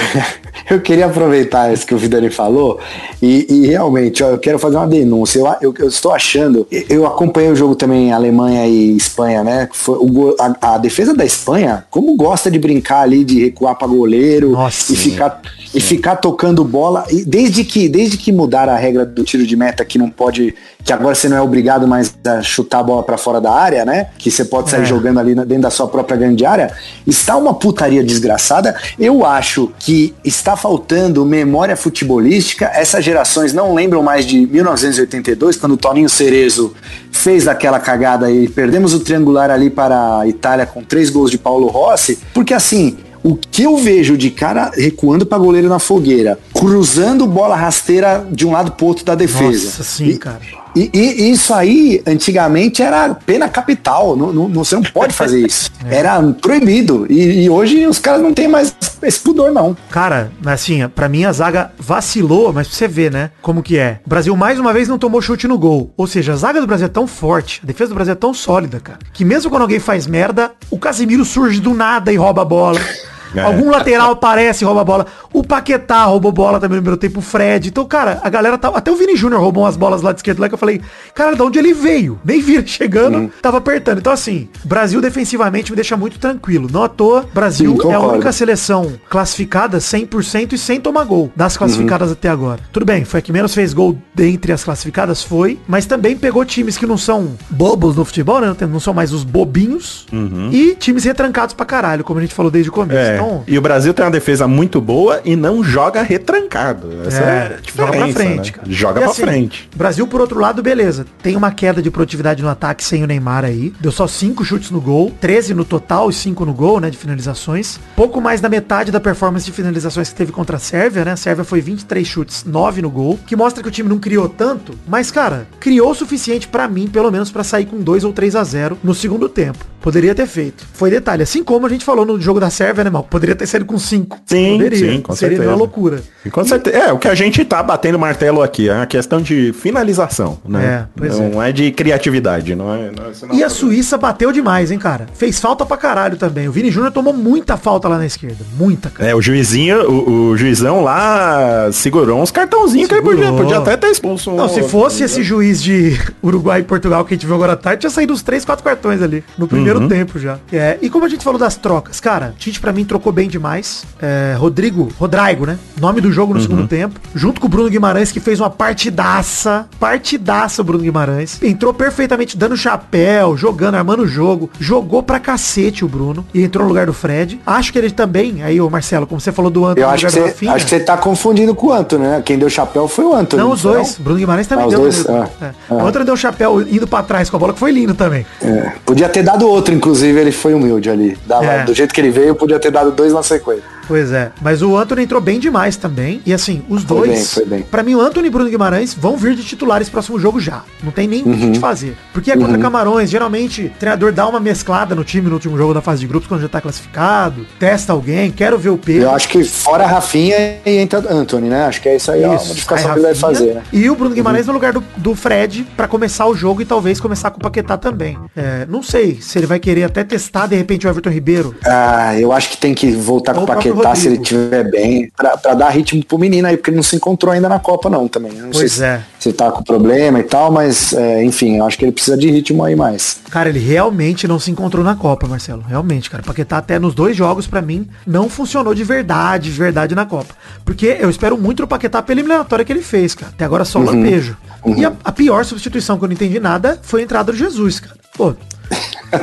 Eu, eu queria aproveitar isso que o Vidani falou e, e realmente, ó, eu quero fazer uma denúncia. Eu, eu, eu estou achando, eu acompanhei o jogo também Alemanha e Espanha, né? Foi o, a, a defesa da Espanha, como gosta de brincar ali, de recuar para goleiro Nossa, e ficar e ficar tocando bola. E desde que desde que mudaram a regra do tiro de meta que não pode, que agora você não é obrigado mais a chutar a bola para fora da área, né? Que você pode sair É. jogando ali dentro da sua própria grande área, está uma putaria desgraçada. Eu acho que está faltando memória futebolística. Essas gerações não lembram mais de 1982, quando o Toninho Cerezo fez aquela cagada e perdemos o triangular ali para a Itália com três gols de Paulo Rossi, porque assim, o que eu vejo de cara recuando para goleiro na fogueira, cruzando bola rasteira de um lado pro outro da defesa. Nossa, sim, E- cara. e, e isso aí, antigamente, era pena capital. Não, não- você não pode fazer isso. Era proibido. E, e hoje os caras não têm mais esse pudor, não. Cara, assim, pra mim a zaga vacilou, mas pra você ver, né? Como que é. O Brasil mais uma vez não tomou chute no gol. Ou seja, a zaga do Brasil é tão forte, a defesa do Brasil é tão sólida, cara, que mesmo quando alguém faz merda, o Casimiro surge do nada e rouba a bola. É. Algum lateral aparece e rouba a bola. O Paquetá roubou bola também no primeiro tempo, o Fred. Então, cara, a galera tá. Até o Vini Júnior roubou umas bolas lá de esquerda lá que eu falei, cara, de onde ele veio? Nem vira chegando, tava apertando. Então, assim, Brasil defensivamente me deixa muito tranquilo. Não à toa, Brasil Sim, é a única seleção classificada 100% e sem tomar gol das classificadas até agora. Tudo bem, foi a que menos fez gol dentre as classificadas, foi, mas também pegou times que não são bobos no futebol, né? Não são mais os bobinhos e times retrancados pra caralho, como a gente falou desde o começo. É, Então, e o Brasil tem uma defesa muito boa e não joga retrancado. Essa é, a joga pra diferença, frente, né? cara. Joga E pra assim, frente. Brasil, por outro lado, beleza. Tem uma queda de produtividade no ataque sem o Neymar aí. Deu só 5 chutes no gol, 13 no total e 5 no gol, né, de finalizações. Pouco mais da metade da performance de finalizações que teve contra a Sérvia, né? A Sérvia foi 23 chutes, 9 no gol, que mostra que o time não criou tanto, mas cara, criou o suficiente pra mim, pelo menos pra sair com 2 ou 3 a 0 no segundo tempo. Poderia ter feito. Foi detalhe, assim como a gente falou no jogo da Sérvia, né, mal? Poderia ter saído com 5. Sim, poderia. sim, com Seria certeza. uma loucura. E com certeza. É, o que a gente tá batendo martelo aqui, é a questão de finalização, né? É, não é. de criatividade, não é. Não é E a Suíça bateu demais, hein, cara? Fez falta pra caralho também. O Vini Júnior tomou muita falta lá na esquerda. Muita, cara. É, o juizinho, o, o juizão lá segurou uns cartãozinhos que ele podia, Segurou. podia até ter expulso um. Não, se outro, fosse esse juiz de Uruguai e Portugal que a gente viu agora à tarde, tinha saído uns 3, 4 cartões ali. No primeiro Uhum. tempo já. É, e como a gente falou das trocas, cara, Tite pra mim trocou bem demais. É, Rodrigo, Rodrigo, né? Nome do jogo no segundo tempo. Junto com o Bruno Guimarães, que fez uma partidaça. Partidaça o Bruno Guimarães. Entrou perfeitamente dando chapéu, jogando, armando o jogo. Jogou pra cacete o Bruno. E entrou no lugar do Fred. Acho que ele também, aí, ô Marcelo, como você falou do Antônio Eu acho que, você, Rafinha. acho que você tá confundindo com o Antônio, né? Quem deu chapéu foi o Antônio. Não, os foi, dois. Bruno Guimarães também Ah, deu. dois? Ah, é. ah. O outro deu chapéu indo pra trás com a bola, que foi lindo também. É, Podia ter dado outro, inclusive, ele foi humilde ali. Dava- É. Do jeito que ele veio, podia ter dado dois na sequência. Pois é. Mas o Anthony entrou bem demais também. E assim, os Foi dois. bem, foi bem. Pra mim, o Anthony e Bruno Guimarães vão vir de titulares próximo jogo já. Não tem nem o Uhum. que fazer. Porque é contra Camarões. Geralmente, o treinador dá uma mesclada no time no último jogo da fase de grupos quando já tá classificado. Testa alguém. Quero ver o Pedro. Eu acho que fora Rafinha e entra Anthony, né? Acho que é isso aí, Isso. modificação Aí, que ele vai Rafinha fazer, né? E o Bruno Guimarães no lugar do, do Fred pra começar o jogo e talvez começar com o Paquetá também. É, não sei se ele vai querer até testar de repente o Everton Ribeiro. Ah, eu acho que tem que voltar com Ou o o próprio Paquetá se ele tiver bem, pra, pra dar ritmo pro menino aí, porque ele não se encontrou ainda na Copa não também. Eu não Pois sei é. se, se tá com problema e tal, mas é, enfim, eu acho que ele precisa de ritmo aí mais. Cara, ele realmente não se encontrou na Copa, Marcelo. Realmente, cara. Paquetá até nos dois jogos, pra mim, não funcionou de verdade, de verdade na Copa. Porque eu espero muito do Paquetá pela eliminatória que ele fez, cara. Até agora só lampejo. E a, a pior substituição que eu não entendi nada foi a entrada do Jesus, cara. Pô,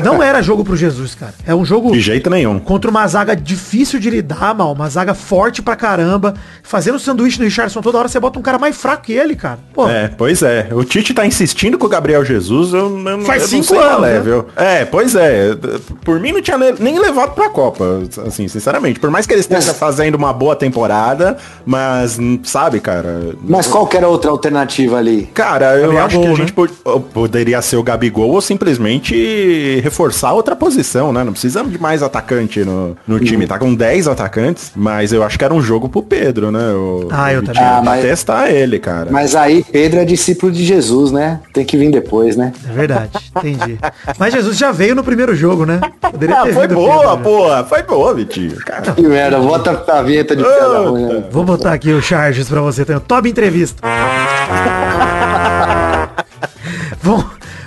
não era jogo pro Jesus, cara. É um jogo De jeito nenhum. contra uma zaga difícil de lidar, mal. Uma zaga forte pra caramba. Fazendo sanduíche no Richardson toda hora, você bota um cara mais fraco que ele, cara. Pô, É, pois é. O Tite tá insistindo com o Gabriel Jesus, eu, eu, Faz eu cinco não sei qual anos, é, né? viu? É, pois é. Por mim não tinha nem levado pra Copa, assim, sinceramente. Por mais que ele esteja fazendo uma boa temporada, mas, sabe, cara... Mas qual que era a outra alternativa ali? Cara, eu Gabriel acho que Gol, a gente pod- poderia ser o Gabigol ou simplesmente reforçar outra posição, né? Não precisamos de mais atacante no, no time. Tá com 10 atacantes, mas eu acho que era um jogo pro Pedro, né? O, Ah, eu também. Ah, mas- testar ele, cara. Mas aí Pedro é discípulo de Jesus, né? Tem que vir depois, né? É verdade, entendi. Mas Jesus já veio no primeiro jogo, né? Poderia Ah, foi boa, Pedro, né? porra. Foi boa, Vitinho. Cara. Que merda, bota a vinheta de piada ruim, né? Vou botar aqui o Charges pra você. Tem o Top Entrevista.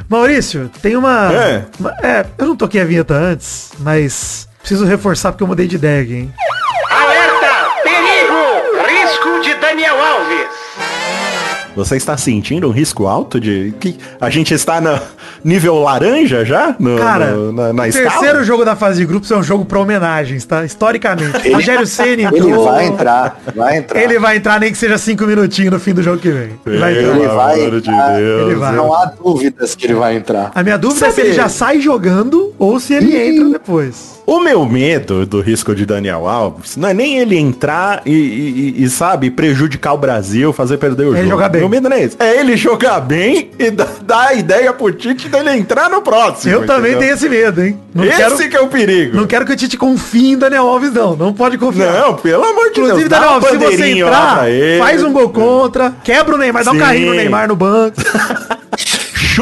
Maurício, tem uma... É. uma- É, eu não toquei a vinheta antes, mas preciso reforçar porque eu mudei de ideia aqui, hein? Você está sentindo um risco alto de que a gente está no nível laranja já? No, Cara, no- na, na o escala? terceiro jogo da fase de grupos é um jogo pra homenagens, tá? Historicamente. Rogério Ceni Ele vai entrar, vai entrar. Ele vai entrar nem que seja cinco minutinhos no fim do jogo que vem. Ele vai Pelo entrar. Ele vai amor de entrar. Deus. Ele vai. Não há dúvidas que ele vai entrar. A minha dúvida é se Sabe- ele já sai jogando ou se ele entra depois. O meu medo do risco de Daniel Alves não é nem ele entrar e, e- e, sabe, prejudicar o Brasil, fazer perder o ele jogo. jogar bem. Medo não é esse. É ele jogar bem e dar a ideia pro Tite dele entrar no próximo. Eu também entendeu? tenho esse medo, hein? Não Esse quero, que é o perigo. não quero que o Tite confie em Daniel Alves, não. Não pode confiar. Não, pelo amor de Inclusive, Deus. dá Daniel um Alves, se você entrar, faz um gol contra, quebra o Neymar, dá um Sim. carrinho no Neymar no banco.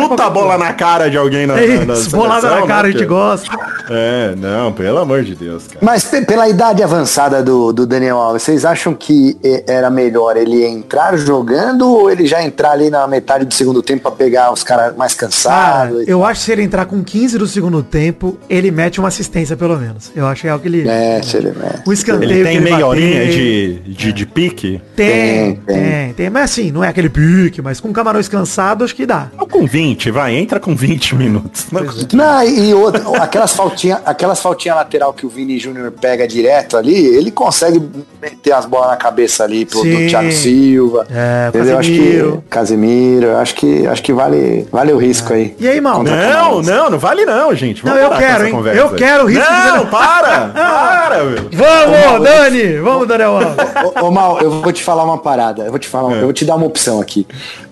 Chuta a bola na cara de alguém na, É na, na isso, bolada na cara, né, a gente gosta. É, não, pelo amor de Deus, cara. Mas pe- pela idade avançada do, do Daniel Alves, vocês acham que eh, era melhor ele entrar jogando ou ele já entrar ali na metade do segundo tempo pra pegar os caras mais cansados? eu acho que se ele entrar com 15 do segundo tempo, ele mete uma assistência pelo menos. Eu acho que é o que ele... É, se ele é. O escanteio Ele que tem ele meia horinha de, de, de pique? Tem, Tem, tem, tem, Mas assim, não é aquele pique, mas com camarões cansados, acho que dá. Ou com 20, vai, entra com 20 minutos. Não, Não, e outra, aquelas faltinhas aquelas faltinha lateral que o Vini Júnior pega direto ali, ele consegue meter as bolas na cabeça ali pro do. Thiago Silva. É, entendeu? Acho Casemiro. que Casemiro, acho que acho que vale, vale o risco aí. E aí, mal? Não, não, não vale não, gente. Não, Vamos eu parar com quero, hein? conversa Eu quero risco de- Não, para! para, meu. Vamos, Dani! Vamos, Daniel Alves. Ô, ô, Mal, eu vou te falar uma parada. Eu vou te falar, eu vou te dar uma opção aqui.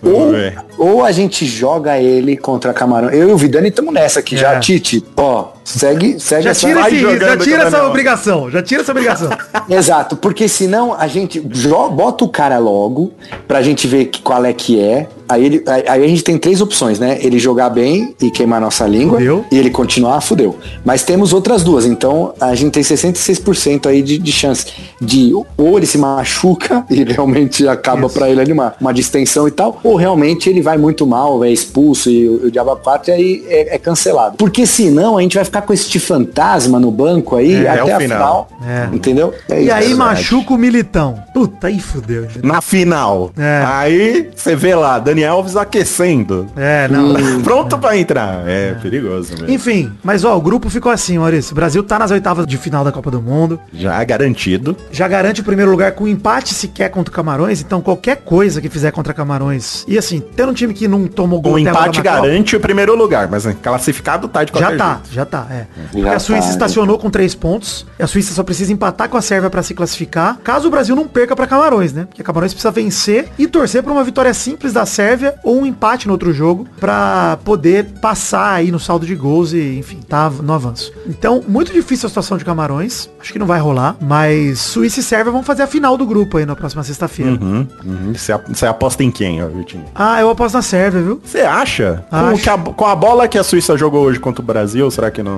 Ou, ou a gente joga ele contra Camarão. Eu e o Vidani estamos nessa aqui É. já. Tite, ó, Segue, segue Já essa... tira, esse, já tira essa Daniel. obrigação. Já tira essa obrigação. Exato, porque senão a gente bota o cara logo pra gente ver qual é que é. Aí, ele, aí, a gente tem três opções, né? Ele jogar bem e queimar nossa língua. Fudeu. E ele continuar, fudeu. Mas temos outras duas. Então a gente tem 66% aí de, de chance de ou ele se machuca e realmente acaba pra ele ali uma, distensão e tal, ou realmente ele vai muito mal, é expulso e o, o Diabo 4 e aí é, é cancelado. Porque senão a gente vai ficar com esse fantasma no banco aí É, até é o a final. final. É. Entendeu? É E isso. aí verdade. machuca o militão. Puta, aí fudeu. Na final. É. Aí você vê lá, Dani Alves aquecendo. É, não. Pronto pra entrar. É, perigoso mesmo. Enfim, mas ó, o grupo ficou assim, Maurício. O Brasil tá nas oitavas de final da Copa do Mundo. Já garantido. Já garante o primeiro lugar com empate sequer contra o Camarões. Então qualquer coisa que fizer contra Camarões. E assim, tendo um time que não tomou gol O empate na Copa, garante o primeiro lugar, mas né, classificado tá de qualquer Já tá, jeito. já tá, é. Porque Já a Suíça tá, estacionou com três pontos. A Suíça só precisa empatar com a Sérvia pra se classificar. Caso o Brasil não perca pra Camarões, né? Porque Camarões precisa vencer e torcer pra uma vitória simples da Sérvia ou um empate no outro jogo pra poder passar aí no saldo de gols e, enfim, tá no avanço. Então, muito difícil a situação de Camarões. Acho que não vai rolar. Mas Suíça e Sérvia vão fazer a final do grupo aí na próxima sexta-feira. Uhum, uhum. Você, ap- você aposta em quem, Vitinho? Ah, eu aposto na Sérvia, viu? Você acha? Com, a, com a bola que a Suíça jogou hoje contra o Brasil, será que não...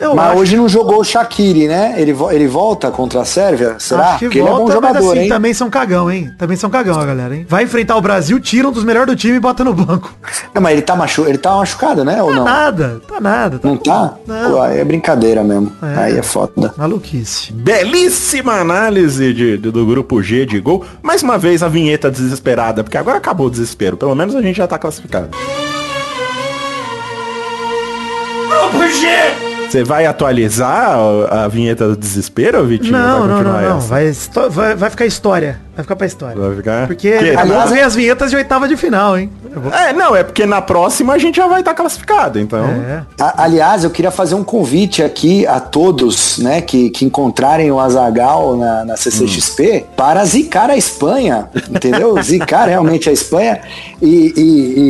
Eu Mas acho. hoje não jogou o Shaqiri, né? Ele, vo- ele volta contra a Sérvia? Será? Acho que Porque ele é bom volta, mas jogador, assim, hein? também são cagão, hein? Também são cagão a galera, hein? Vai enfrentar o Brasil, tira um dos melhores do time e bota no banco. Não, mas ele tá, machu... ele tá machucado, né? Ou Tá não? nada, tá nada. Tá Não tá? Não. Pô, aí é brincadeira mesmo. É. Aí é foda. maluquice. Belíssima análise de, de- do grupo G de gol. Mais uma vez a vinheta desesperada, porque agora acabou o desespero. Pelo menos a gente já tá classificado. Grupo G! Você vai atualizar a, vinheta do desespero, Vitinho? Não, Vai não, não, continuar não. essa? Vai, vai, vai ficar história. Vai ficar pra história. Vai ficar? Porque Que- aliás, vem as vinhetas de oitava de final, hein? Vou- É, não, é porque na próxima a gente já vai estar classificado, então... É. A- aliás, eu queria fazer um convite aqui a todos, né, que, que encontrarem o Azagal na, na CCXP para zicar a Espanha, entendeu? zicar realmente a Espanha e, e-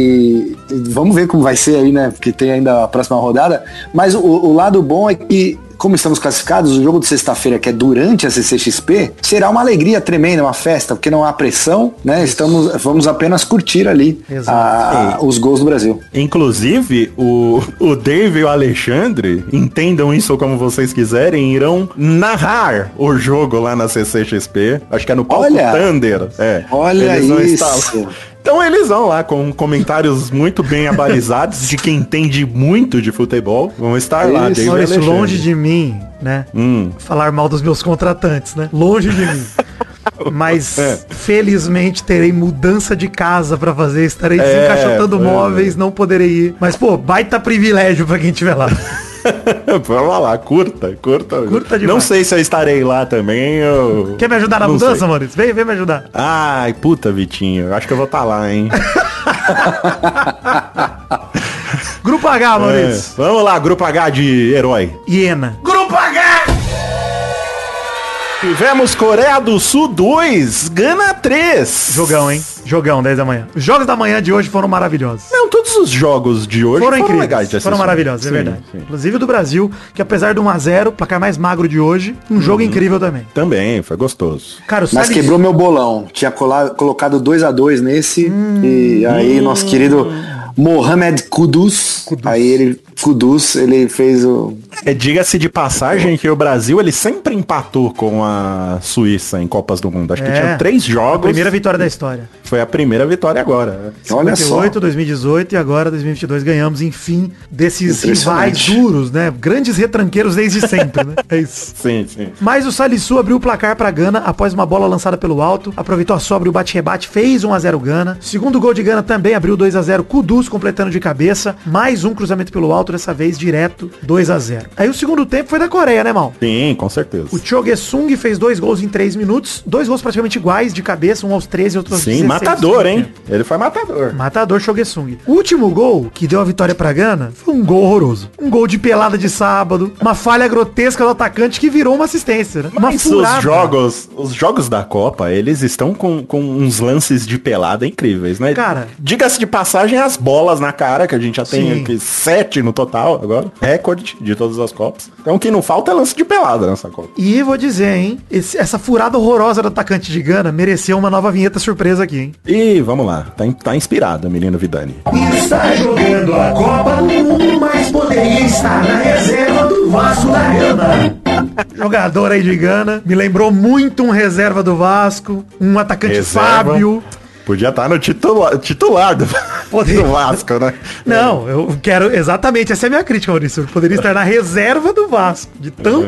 e- e vamos ver como vai ser aí, né? Porque tem ainda a próxima rodada. Mas o, o lado bom é que como estamos classificados, o jogo de sexta-feira, que é durante a CCXP, será uma alegria tremenda, uma festa, porque não há pressão, né? Estamos, vamos apenas curtir ali a- os gols do Brasil. Inclusive, o, o Dave e o Alexandre, entendam isso como vocês quiserem, irão narrar o jogo lá na CCXP. Acho que é no palco Olha! Thunder. É. Olha Eles isso. Então eles vão lá com comentários muito bem abalizados de quem entende muito de futebol. Vão estar lá, Isso. E Maurício, Alexandre. longe de mim, né? Hum. Falar mal dos meus contratantes, né? Longe de mim. Mas É. felizmente terei mudança de casa pra fazer, estarei É, desencaixotando é. móveis, não poderei ir. Mas pô, baita privilégio pra quem estiver lá. Vamos lá, curta, curta. Curta Não demais. sei se eu estarei lá também. Eu... Quer me ajudar na Não mudança, sei. Maurício? Vem, vem me ajudar. Ai, puta, Vitinho. Acho que eu vou estar lá, hein? Grupo H, É. Maurício. Vamos lá, grupo H de herói. Iena. Grupo H! Tivemos Coreia do Sul 2, Gana 3. Jogão, hein? Jogão, 10 da manhã. Os jogos da manhã de hoje foram maravilhosos. Não, todos os jogos de hoje Foram foram, incríveis, legais de foram maravilhosos, é Sim, verdade. sim. Inclusive o do Brasil, que apesar do 1x0, placar mais magro de hoje, um jogo incrível também. Também, foi gostoso. Cara, Mas Salles- quebrou meu bolão. Tinha cola- colocado 2 a 2 nesse. e aí nosso querido Mohamed Kudus, aí ele Kudus, ele fez o É, Diga-se de passagem que o Brasil ele sempre empatou com a Suíça em Copas do Mundo. Acho que É. tinha três a jogos. primeira vitória da história. Foi a primeira vitória agora. Olha só. 58, 2018 e agora 2022 ganhamos, enfim, desses rivais duros, né? Grandes retranqueiros desde sempre, né? É isso. Sim, sim. Mas o Salisu abriu o placar para Gana após uma bola lançada pelo alto, aproveitou a sobra e o bate-rebate, fez 1 a 0 Gana. Segundo gol de Gana também abriu 2 a 0 Kudus completando de cabeça, mais um cruzamento pelo alto, dessa vez direto 2 a 0 Aí o segundo tempo foi da Coreia, né, Mal? Sim, com certeza. O Cho Gesung fez dois gols em 3 minutos, dois gols praticamente iguais de cabeça, um aos 13 e outro aos Sim, 16 do matador, hein? tempo. Ele foi matador. Matador Shogesung. O último gol que deu a vitória pra Gana foi um gol horroroso. Um gol de pelada de sábado, uma falha grotesca do atacante que virou uma assistência, né? Uma Mas furada. os jogos, os jogos da Copa, eles estão com, com uns lances de pelada incríveis, né? Cara. Diga-se de passagem as bolas na cara, que a gente já tem aqui sete no total agora. Recorde de todas as Copas. Então o que não falta é lance de pelada nessa Copa. E vou dizer, hein? esse- essa furada horrorosa do atacante de Gana mereceu uma nova vinheta surpresa aqui, hein? E vamos lá, tá, tá inspirado, menino Vidani. Está jogando a Copa do Mundo, mas poderia estar na reserva do Vasco da Gama. Jogador aí de Gana. Me lembrou muito um reserva do Vasco. Um atacante Reserva. Fábio. Podia estar no titular, titular do, Poderia. do Vasco, né? Não, eu quero exatamente, essa é a minha crítica, Maurício. Eu poderia estar na reserva do Vasco. De tão,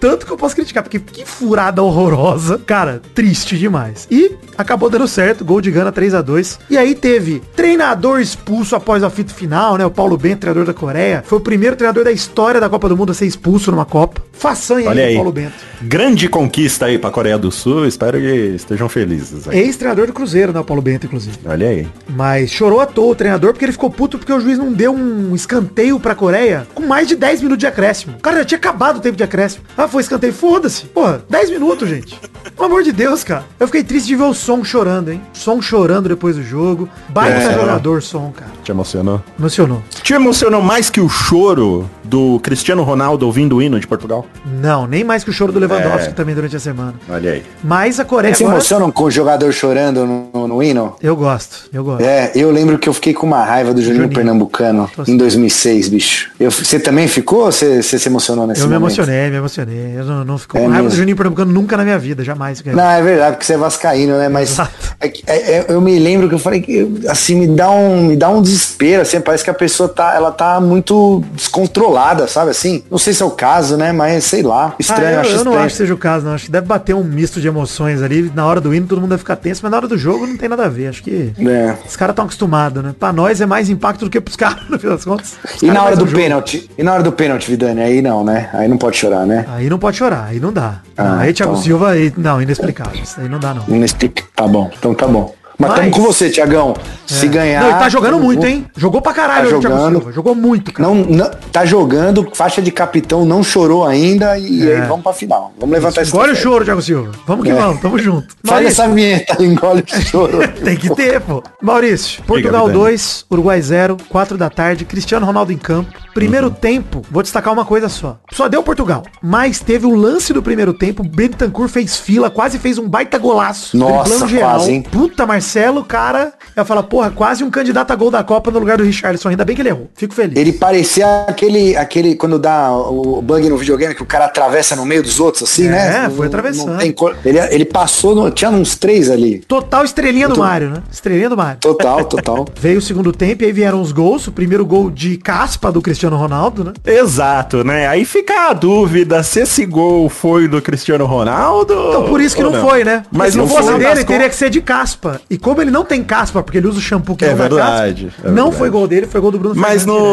tanto que eu posso criticar, porque que furada horrorosa. Cara, triste demais. E acabou dando certo, gol de Gana 3 a 2 E aí teve treinador expulso após a fita final, né? O Paulo Bento, treinador da Coreia. Foi o primeiro treinador da história da Copa do Mundo a ser expulso numa Copa. Façanha Olha aí, Paulo Bento. Grande conquista aí pra Coreia do Sul. Espero que estejam felizes. Ex-treinador do Cruzeiro, né? O Paulo Bento, inclusive. Olha aí. Mas chorou o treinador porque ele ficou puto porque o juiz não deu um escanteio pra Coreia com mais de 10 minutos de acréscimo. O cara já tinha acabado o tempo de acréscimo. Ah, foi escanteio. Foda-se. Porra, 10 minutos, gente. Pelo amor de Deus, cara. Eu fiquei triste de ver o Som chorando, hein? Som chorando depois do jogo. Baita É. jogador, Som, cara. Te emocionou? Emocionou. Te emocionou mais que o choro do Cristiano Ronaldo ouvindo o hino de Portugal? Não, nem mais que o choro do Lewandowski É. também durante a semana. Olha aí. Mas a Coreia Se agora... emocionam com o jogador chorando no, no- no hino? Eu gosto, eu gosto. É, eu lembro que eu fiquei com uma raiva do Juninho, Juninho. Pernambucano em 2006, bicho. Eu- você também ficou ou você, você se emocionou nesse Eu me momento? emocionei, me emocionei. Eu não, não fico É com raiva do mesmo? Juninho Pernambucano nunca na minha vida, jamais. cara. Não, é verdade, porque você é vascaíno, né? Mas é que- é- é- eu me lembro que eu falei que assim me dá um me dá um desespero, assim, parece que a pessoa tá ela tá muito descontrolada, sabe assim? Não sei se é o caso, né? Mas sei lá, estranho, Ah, eu, acho eu não estranho. acho que seja o caso, não. Acho que deve bater um misto de emoções ali. Na hora do hino todo mundo deve ficar tenso, mas na hora do jogo não tem nada a ver. Acho que É. os caras estão acostumados, né? Pra nós é mais impacto do que pros caras, no fim das contas. E na hora do jogo. pênalti? E na hora do pênalti, Vidani? Aí não, né? Aí não pode chorar, né? Aí não pode chorar, aí não dá. Ah, Não, aí Thiago então. Silva, aí, não, inexplicável. Isso aí não dá, não. Nesse- Tá bom, então tá bom. Mas estamos com você, Tiagão. Se ganhar. Não, ele tá jogando muito, vou- hein? Jogou pra caralho Tá o Thiago jogando. Silva. Jogou muito, cara. Não, não- tá jogando, faixa de capitão, não chorou ainda e aí vamos pra final. Vamos levantar esse Engole o choro, Thiago Silva. Vamos que É. vamos, tamo junto. Faz Maurício, essa vinheta, engole o choro. Tem que ter, pô. Maurício, Portugal Vidani. 2, Uruguai 0, 4 da tarde, Cristiano Ronaldo em campo. Primeiro tempo, vou destacar uma coisa só. Só deu Portugal, mas teve o lance do primeiro tempo, Bentancur fez fila, quase fez um baita golaço. Nossa, quase, hein? Puta, Marcelo, cara, eu falo, porra, quase um candidato a gol da Copa no lugar do Richarlison. Ainda bem que ele errou. Fico feliz. Ele parecia aquele, aquele quando dá o bug no videogame que o cara atravessa no meio dos outros, assim, É, né? foi atravessando. tem cor- ele, ele passou, no- tinha uns três ali. Total estrelinha do Mário, né? Estrelinha do Mário. Total, total. Veio o segundo tempo e aí vieram os gols. O primeiro gol de caspa do Cristiano Ronaldo, né? Exato, né? Aí fica a dúvida se esse gol foi do Cristiano Ronaldo. Então por isso que ou não, foi, né? Porque Mas se não fosse dele, teria que ser de caspa. E como ele não tem caspa, porque ele usa o shampoo que É não verdade, caspa, é não verdade. foi gol dele, foi gol do Bruno Mas Fernandes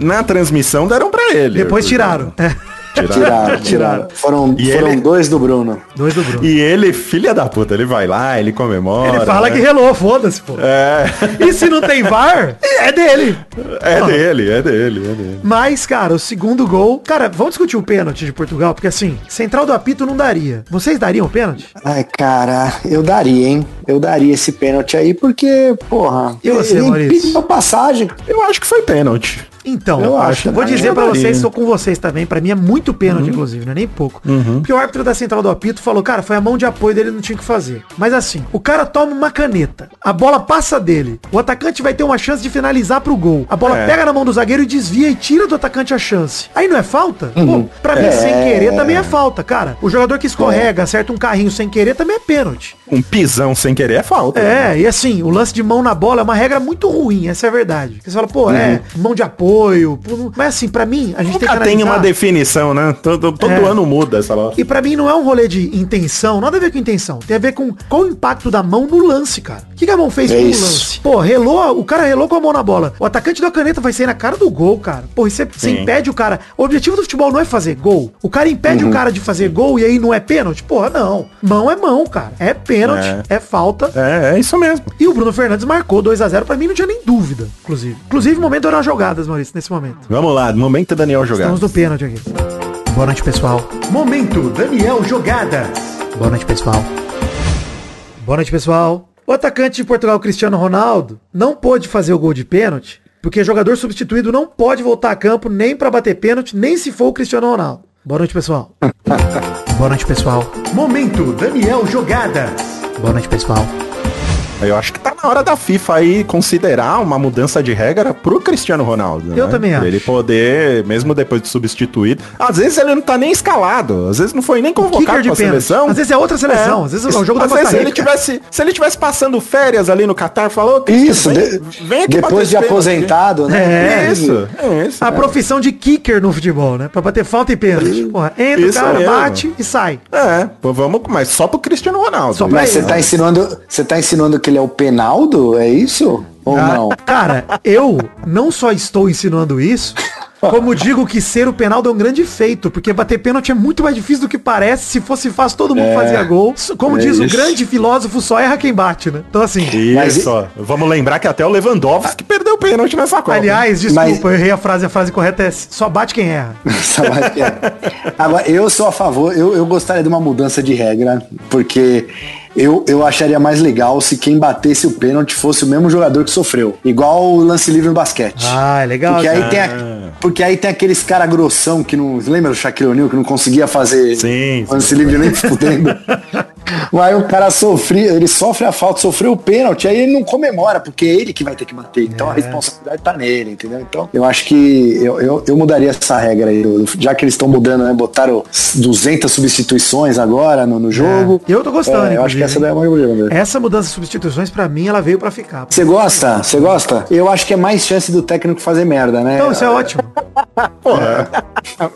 no, na transmissão deram pra ele. Depois tiraram. É. Tiraram, tiraram. Foram, E foram ele- dois do Bruno. Dois do Bruno. E ele, filha da puta, ele vai lá, ele comemora. Ele fala né? que relou, foda-se, pô. É, E se não tem VAR, é dele. é Pô. dele, é dele, é dele. Mas, cara, o segundo gol. Cara, vamos discutir o pênalti de Portugal, porque assim, central do apito não daria. Vocês dariam o pênalti? Ai, cara, eu daria, hein? Eu daria esse pênalti aí, porque, porra, E você, ele Maurício? pediu passagem. Eu acho que foi pênalti. Então, Eu acho, vou né? dizer pra daria. vocês, estou com vocês também. Pra mim é muito pênalti, inclusive, não é nem pouco. Porque o árbitro da central do apito falou, cara, foi a mão de apoio dele, não tinha o que fazer. Mas assim, o cara toma uma caneta, a bola passa dele, o atacante vai ter uma chance de finalizar pro gol. A bola É. pega na mão do zagueiro e desvia e tira do atacante a chance. Aí não é falta? Pô, pra mim, sem querer também é falta, cara. O jogador que escorrega, acerta um carrinho sem querer também é pênalti. Um pisão sem querer é falta. né? É, e assim, o lance de mão na bola é uma regra muito ruim, essa é a verdade. Você fala, pô, é, mão de apoio. Pô, não- Mas assim, pra mim, a gente tem que Nunca tem uma analisar. definição, né? Todo, todo É. ano muda essa lá. E pra mim não é um rolê de intenção, nada a ver com intenção. Tem a ver com qual o impacto da mão no lance, cara. O que, que a mão fez É com o isso. lance? Pô, relou, o cara relou com a mão na bola. O atacante da caneta vai sair na cara do gol, cara. Pô, e você, você Sim. impede o cara. O objetivo do futebol não é fazer gol. O cara impede Uhum. o cara de fazer gol e aí não é pênalti? Porra, não. Mão é mão, cara. É pênalti, é, falta. É, é isso mesmo. E o Bruno Fernandes marcou 2 a 0 Pra mim não tinha nem dúvida, inclusive. Inclusive, o momento eram jogadas, Maurício, nesse momento. Vamos lá, momento Daniel jogar. Estamos no pênalti aqui. Boa noite, pessoal. Momento Daniel Jogadas. Boa noite, pessoal. Boa noite, pessoal. O atacante de Portugal, Cristiano Ronaldo, não pôde fazer o gol de pênalti Porque jogador substituído não pode voltar a campo nem pra bater pênalti, nem se for o Cristiano Ronaldo. Boa noite, pessoal. Boa noite, pessoal. Momento, Daniel Jogadas. Boa noite, pessoal. Eu acho que tá na hora da FIFA aí considerar uma mudança de regra pro Cristiano Ronaldo. Eu né? também Pra acho. Ele poder, mesmo depois de substituído. Às vezes ele não tá nem escalado. Às vezes não foi nem convocado pra pênalti. seleção. Às vezes é outra seleção, às vezes é o jogo da Às vezes Costa se ele tivesse, se ele tivesse passando férias ali no Catar, falou, "Cristiano, Isso, vem- de- vem aqui depois de aposentado, né? É, Isso, é isso. A profissão de kicker no futebol, né? Pra bater falta e pênalti. Porra, entra, o Isso cara, mesmo. bate e sai. É, pô, vamos, mas só pro Cristiano Ronaldo. Só pra Mas você tá ensinando, você tá ensinando que ele é o Penaldo? É isso? Ou Ah, não? Cara, eu não só estou ensinando isso, como digo que ser o Penaldo é um grande feito, porque bater pênalti é muito mais difícil do que parece. Se fosse fácil, todo mundo fazia gol. Como é diz o grande filósofo, só erra quem bate, né? Então assim, Mas Isso, ó. Vamos lembrar que até o Lewandowski perdeu o pênalti nessa Copa. aliás, desculpa, Mas- eu errei a frase, a frase correta é só bate quem erra. Sabe que é? Agora, eu sou a favor, eu, eu gostaria de uma mudança de regra, porque eu, eu acharia mais legal se quem batesse o pênalti fosse o mesmo jogador que sofreu. Igual o lance livre no basquete. Ah, é legal. Porque aí, tem a- porque aí tem aqueles cara grossão que não. Lembra do Shaquille O'Neal que não conseguia fazer Sim, lance livre nem fudendo? Aí o cara sofria, ele sofre a falta, sofreu o pênalti, aí ele não comemora, porque é ele que vai ter que bater. Então É. a responsabilidade tá nele, entendeu? Então eu acho que eu, eu, eu mudaria essa regra aí. Já que eles estão mudando, né? Botaram 200 substituições agora no, no jogo. Eu tô gostando, É, eu acho que essa daí é uma problema. Essa mudança de substituições, pra mim, ela veio pra ficar. Você gosta? Você gosta? Eu acho que é mais chance do técnico fazer merda, né? Então, isso é ótimo. Porra.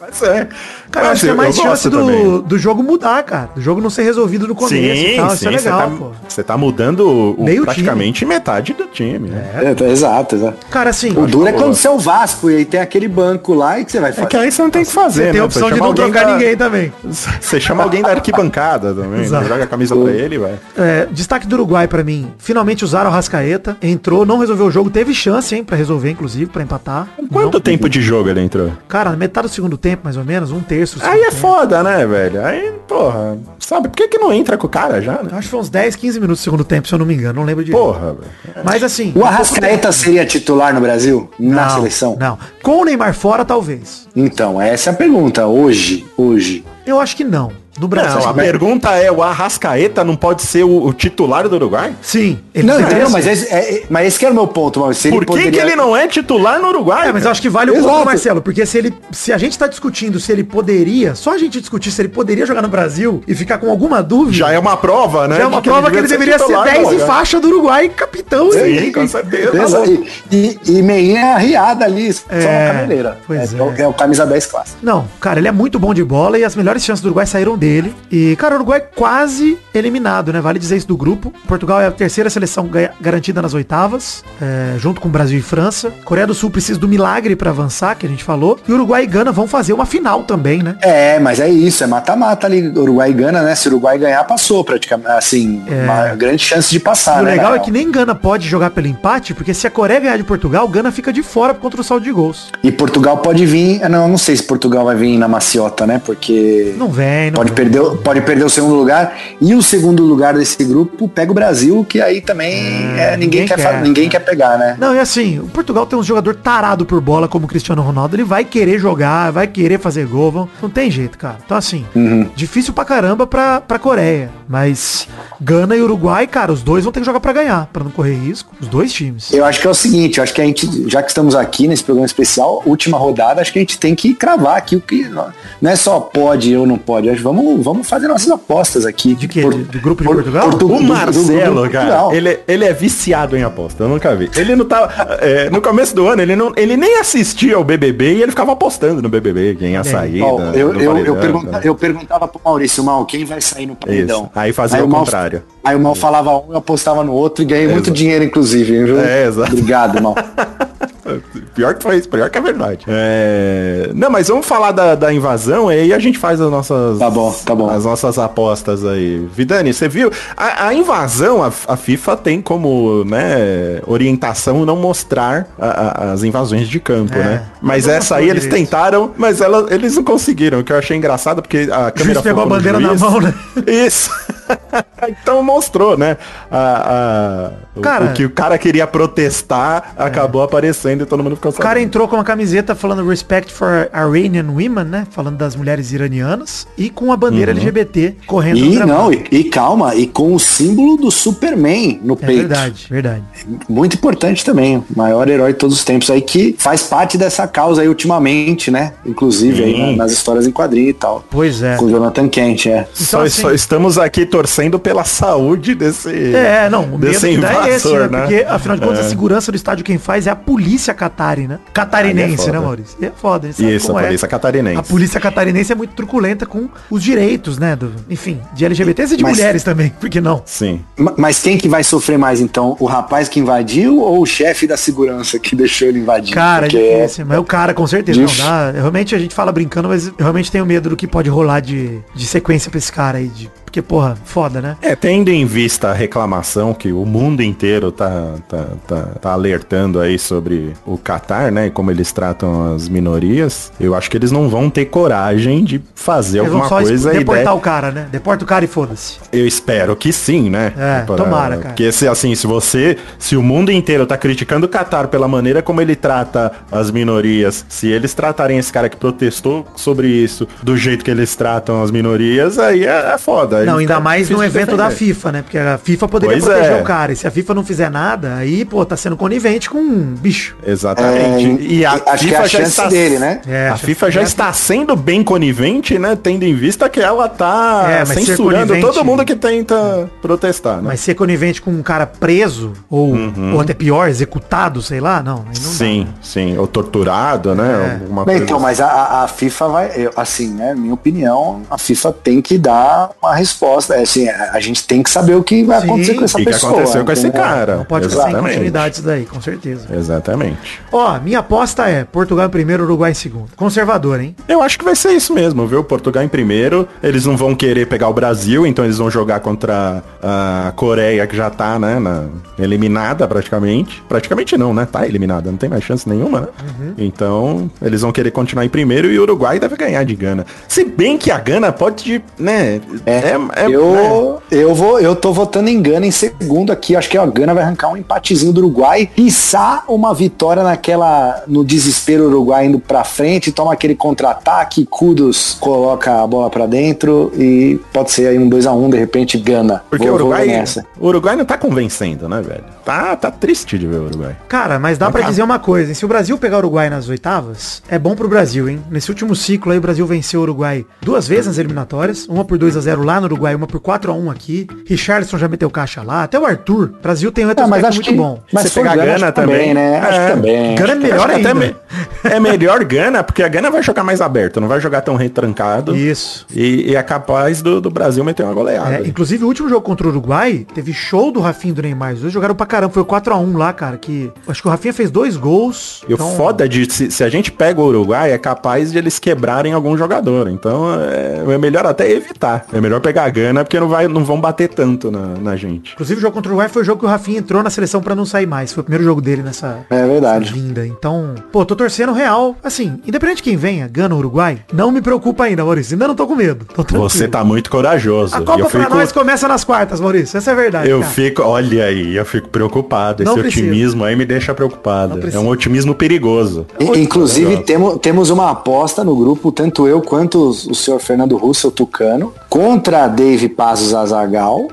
Mas é. Cara, acho que é mais chance também. do, do jogo mudar, cara. Do jogo não ser resolvido no começo e tal. Isso é você legal, tá, pô. você tá mudando o- Meio praticamente metade do time. né? É, tá- exato, exato. Cara, assim, O duro é boa. quando você é o Vasco e aí tem aquele banco lá e que você vai É fazer. que aí você não tem o que fazer, você tem né? a opção Você de não trocar da- ninguém também. Você chama alguém da arquibancada também. Exato. Joga a camisa pra ele, vai. É, destaque do Uruguai pra mim. Finalmente usaram o Rascaeta. Entrou, não resolveu o jogo. Teve chance, hein, pra resolver, inclusive, pra empatar. Quanto Não. tempo de jogo ele entrou? Cara, metade do segundo tempo, mais ou menos, um terço. Aí é tempo. foda, né, velho? Aí, porra, sabe, por que que não entra com o cara já, né? Acho que foi uns 10, 15 minutos do segundo tempo, se eu não me engano. Não lembro direito. Porra, velho. Mas assim. O Arrascaeta seria titular no Brasil? Na não, seleção? Não. Com o Neymar fora, talvez. Então, essa é a pergunta. Hoje, hoje. Eu acho que não. No Brasil. Não, a pergunta é, o Arrascaeta não pode ser o, o titular do Uruguai? Sim. Ele Não, deveria entendeu? ser. Mas esse, é, é- mas esse que era o meu ponto, Maurício. Se Por que, poderia- que ele não é titular no Uruguai? É, mas eu acho que vale o ponto do Marcelo, porque se ele. Se a gente tá discutindo se ele poderia, só a gente discutir se ele poderia jogar no Brasil e ficar com alguma dúvida. Já é uma prova, né? já é uma de prova que ele deveria ser titular no 10 em faixa do Uruguai, capitão. Sim, e- com certeza. Tá. E, e, e meinha riada ali, só É, na cabeleira. pois é, é. o- é o camisa 10 clássico. Não, cara, ele é muito bom de bola e as melhores chances do Uruguai saíram dele. E, cara, o Uruguai é quase eliminado, né? Vale dizer isso do grupo. Portugal é a terceira seleção garantida nas oitavas, é, junto com Brasil e França. Coreia do Sul precisa do milagre pra avançar, que a gente falou. E Uruguai e Gana vão fazer uma final também, né? É, mas é isso, é mata-mata ali. Uruguai e Gana, né? Se o Uruguai ganhar, passou praticamente. Assim, uma grande chance de passar, o né? legal na é que nem Gana pode jogar pelo empate, porque se a Coreia ganhar de Portugal, Gana fica de fora contra o saldo de gols. E Portugal pode vir. Não, não sei se Portugal vai vir na maciota, né? Porque. Não vem, não Pode vem. Perder, pode perder o segundo lugar. E o segundo lugar desse grupo pega o Brasil, que aí também é, ninguém, ninguém quer, quer, ninguém né? quer pegar, né? Não, e assim, o Portugal tem um jogador tarado por bola como o Cristiano Ronaldo. Ele vai querer jogar, vai querer fazer gol. vão- Não tem jeito, cara. Então, assim, Uhum. difícil pra caramba pra, pra Coreia. Mas Gana e Uruguai, cara, os dois vão ter que jogar pra ganhar, pra não correr risco. Os dois times. Eu acho que é o seguinte, eu acho que a gente, já que estamos aqui nesse programa especial, última rodada, acho que a gente tem que cravar aqui o que não não é só pode ou não pode. Acho que Vamos, vamos fazer nossas apostas aqui. De quê? De- do grupo de Portugal? Portu- do- O Marcelo, cara, Portugal. ele, ele é viciado em aposta, eu nunca vi. Ele não tá. é, no começo do ano, ele, não, ele nem assistia ao BBB e ele ficava apostando no BBB, quem ia sair. Ó, da- eu, eu, eu, pergunta- né? eu perguntava pro Maurício, Mal, quem vai sair no paredão? Isso. Aí fazia o o Mal- contrário. Aí o Mal falava um, eu apostava no outro e ganhei muito Exato. dinheiro, inclusive. Viu? É, exato. Obrigado, Mal. Pior que foi isso, pior que é verdade. É, Não, mas vamos falar da, da invasão e aí a gente faz as nossas. Tá bom, tá bom. As nossas apostas aí. Vidani, você viu? A, a invasão, a, a FIFA tem como, né, orientação não mostrar a- a- as invasões de campo, É, né? Mas essa aí eles tentaram, mas ela, eles não conseguiram, o que eu achei engraçado, porque a câmera pegou a bandeira na mão, né? Isso. então mostrou, né? A, a- o- Cara- o, que o cara queria protestar acabou aparecendo e todo mundo ficou O cara entrou com uma camiseta falando Respect for Iranian Women, né? Falando das mulheres iranianas. E com a bandeira Uhum. LGBT correndo E não, e, e calma, e com o símbolo do Superman no É peito. verdade, verdade. Muito importante também, o maior herói de todos os tempos aí, que faz parte dessa causa aí ultimamente, né? Inclusive aí Sim. na- nas histórias em quadrinho e tal. Pois é. Com o Jonathan Kent, é. Só, Então, assim- só estamos aqui torcendo pela saúde desse, É, não, o medo desse que dá invasor, é esse, né? né? Porque, afinal de contas, É. a segurança do estádio quem faz é a polícia catari, né? Catarinense, é né, foda. Maurício? E é foda, Isso, a é. polícia catarinense. A polícia catarinense é muito truculenta com os direitos, né? do- enfim, de LGBTs e de Mas- mulheres também, por que não? Sim. Ma- Mas quem que vai sofrer mais então? O rapaz que invadiu ou o chefe da segurança que deixou ele invadir? Cara, é Porque difícil, mas o cara com certeza não dá. Realmente a gente fala brincando, mas eu realmente tenho medo do que pode rolar de, de sequência pra esse cara aí. De, porque, porra, foda, né? É, tendo em vista a reclamação que o mundo inteiro tá, tá, tá, tá alertando aí sobre o Catar, né? E como eles tratam as minorias, eu acho que eles não vão ter coragem de fazer Eles alguma coisa deportar der- o cara, né? Deporta o cara e foda-se. Eu espero que sim, né? É, tomara, cara. Porque se assim, se você, se o mundo inteiro tá criticando o Qatar pela maneira como ele trata as minorias, se eles tratarem esse cara que protestou sobre isso do jeito que eles tratam as minorias, aí é, é foda. Aí Não, ainda mais de evento da defender. FIFA, né? Porque a FIFA poderia Pois proteger é. o cara. E se a FIFA não fizer nada, aí, pô, tá sendo conivente com um bicho. Exatamente. É, e a acho que é a já chance está- dele, né? É, a FIFA já é- está sendo bem conivente, né? Tendo em vista que ela tá É, censurando todo mundo que tenta protestar, né? Mas ser conivente com um cara preso, ou, ou até pior, executado, sei lá, não. Não Uhum. sim, sim. Ou torturado, né? É. Alguma Bem, coisa então, mas a- a, a FIFA vai, eu, assim, né, minha opinião, a FIFA tem que dar uma resposta. É, assim, a, gente tem que saber o que vai Sim. acontecer com essa O que pessoa. aconteceu com esse cara? Não pode Exatamente. continuidade isso daí, com certeza. Exatamente. Ó, minha aposta é Portugal em primeiro, Uruguai em segundo. Conservador, hein? Eu acho que vai ser isso mesmo, viu? Portugal em primeiro. Eles não vão querer pegar o Brasil, então eles vão jogar contra a Coreia, que já tá, né, na- eliminada praticamente. Praticamente não, né? Tá eliminada, não tem mais chance nenhuma, né? Uhum. Então, eles vão querer continuar em primeiro e o Uruguai deve ganhar de Gana. Se bem que a Gana pode, né? É, é- eu, eu vou, eu tô votando em Gana em segundo aqui. Acho que a Gana vai arrancar um empatezinho do Uruguai. Quiçá uma vitória naquela. no desespero Uruguai indo pra frente, toma aquele contra-ataque, Kudos coloca a bola pra dentro e pode ser aí um 2x1, de repente, Gana. Porque Vou- o Uruguai, nessa. o Uruguai não tá convencendo, né, velho? Tá, tá triste de ver o Uruguai. Cara, mas dá Mas pra tá. dizer uma coisa, hein? Se o Brasil pegar o Uruguai nas oitavas, é bom pro Brasil, hein? Nesse último ciclo aí, o Brasil venceu o Uruguai duas vezes nas eliminatórias, uma por 2 a 0 lá no Uruguai, uma por 4 a 1 aqui. Richardson já meteu caixa lá, até o Arthur. O Brasil tem um Ah, retrospecto mas acho muito que, bom. Mas for pegar Gana, Gana também, né? Acho é. que também. Gana é melhor ainda. me- é melhor Gana, porque a Gana vai jogar mais aberto, não vai jogar tão retrancado. Isso. E, e é capaz do, do Brasil meter uma goleada. É, inclusive o último jogo contra o Uruguai, teve show do Rafinha e do Neymar. Os dois jogaram pra caramba. Foi o 4x1 lá, cara. Que acho que o Rafinha fez dois gols. E o então- foda de se, se a gente pega o Uruguai, é capaz de eles quebrarem algum jogador. Então é, é melhor até evitar. É melhor pegar a Gana, porque não, vai, não vão bater tanto na, na gente. Inclusive o jogo contra o Uruguai foi o jogo que o Rafinha entrou na seleção pra não sair mais. Foi o primeiro jogo dele nessa, É verdade. nessa vinda. Então, pô, tô torcendo real. Assim, independente de quem venha, Gana ou Uruguai, não me preocupa ainda, Maurício. Ainda não tô com medo. Tô tranquilo. Você tá muito corajoso. A Copa eu pra fico, nós começa nas quartas, Maurício. Essa é a verdade. eu cara. fico, olha aí, eu fico preocupado. Não Esse precisa. otimismo aí me deixa preocupado. Não É um otimismo perigoso. Inclusive, Legal. temo, temos uma aposta no grupo, tanto eu quanto os- o senhor Fernando Russo, o Tucano, contra Dave Passos Azagal.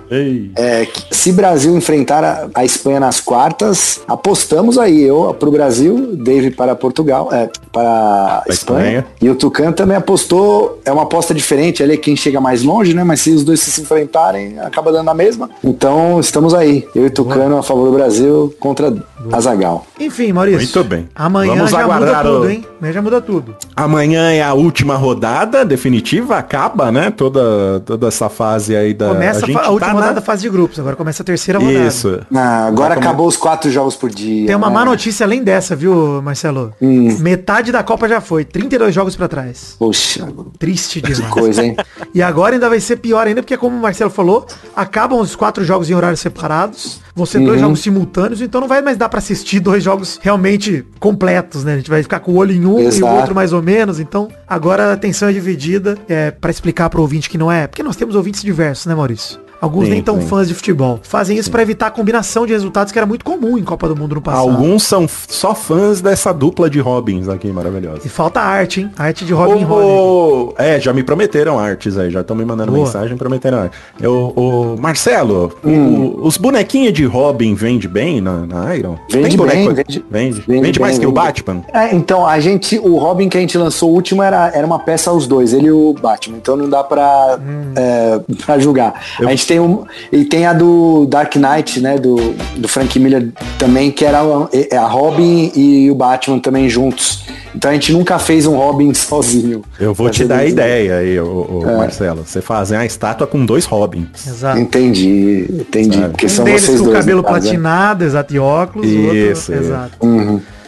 É, se Brasil enfrentar a, a Espanha nas quartas, apostamos aí, eu pro Brasil, Dave para Portugal, é, para Pra Espanha. Espanha. E o Tucano também apostou, é uma aposta diferente, ali é quem chega mais longe, né? Mas se os dois se enfrentarem, acaba dando a mesma. Então, estamos aí. Eu e Tucano a favor do Brasil contra Azagal. Enfim, Maurício. Muito bem. Amanhã Vamos já muda aguardar tudo, o- hein? Amanhã já muda tudo. Amanhã é a última rodada definitiva, acaba, né? Toda, toda essa fase aí da. Começa a, a tá última na- rodada da fase de grupos, agora começa a terceira rodada. Isso. Ah, agora Como- acabou os quatro jogos por dia. Tem uma né? má notícia além dessa, viu, Marcelo? Hum. Metade da Copa já foi, 32 jogos pra trás. Poxa, Triste que demais. coisa, hein? E agora ainda vai ser pior ainda, porque como o Marcelo falou, acabam os quatro jogos em horários separados, vão ser Uhum. dois jogos simultâneos, então não vai mais dar pra assistir dois jogos realmente completos, né? A gente vai ficar com o olho em um e o Exato. outro mais ou menos, então agora a atenção é dividida, é para explicar pro ouvinte que não é, porque nós temos ouvintes diversos, né, Maurício? Alguns Sim, nem tão sim. fãs de futebol. Fazem isso pra evitar a combinação de resultados que era muito comum em Copa do Mundo no passado. Alguns são só fãs dessa dupla de Robins aqui, maravilhosa. E falta arte, hein? Arte de Robin Hood. Ô, é, já me prometeram artes aí, já estão me mandando Boa. mensagem prometendo arte. Eu, ô, Marcelo, o- Hum. os bonequinhos de Robin vende bem na, na Iron? Vende Tem boneco bem, vende- vende. vende Vende mais bem, que o. Batman? É, então, a gente, o Robin que a gente lançou o último era, era uma peça os dois, ele e o Batman, então não dá pra, é, pra julgar. A gente tem um, e tem a do Dark Knight, né, do, do Frank Miller também, que era uma- é a Robin e o Batman também juntos. Então a gente nunca fez um Robin sozinho. Eu vou te dar a dois- ideia aí, ô, ô, É. Marcelo. Você fazer uma estátua com dois Robins. Exato. Entendi, entendi. Sabe? Porque Um são deles vocês com o dois. cabelo né? platinado, exato, e óculos. o Isso, outro, é. exato.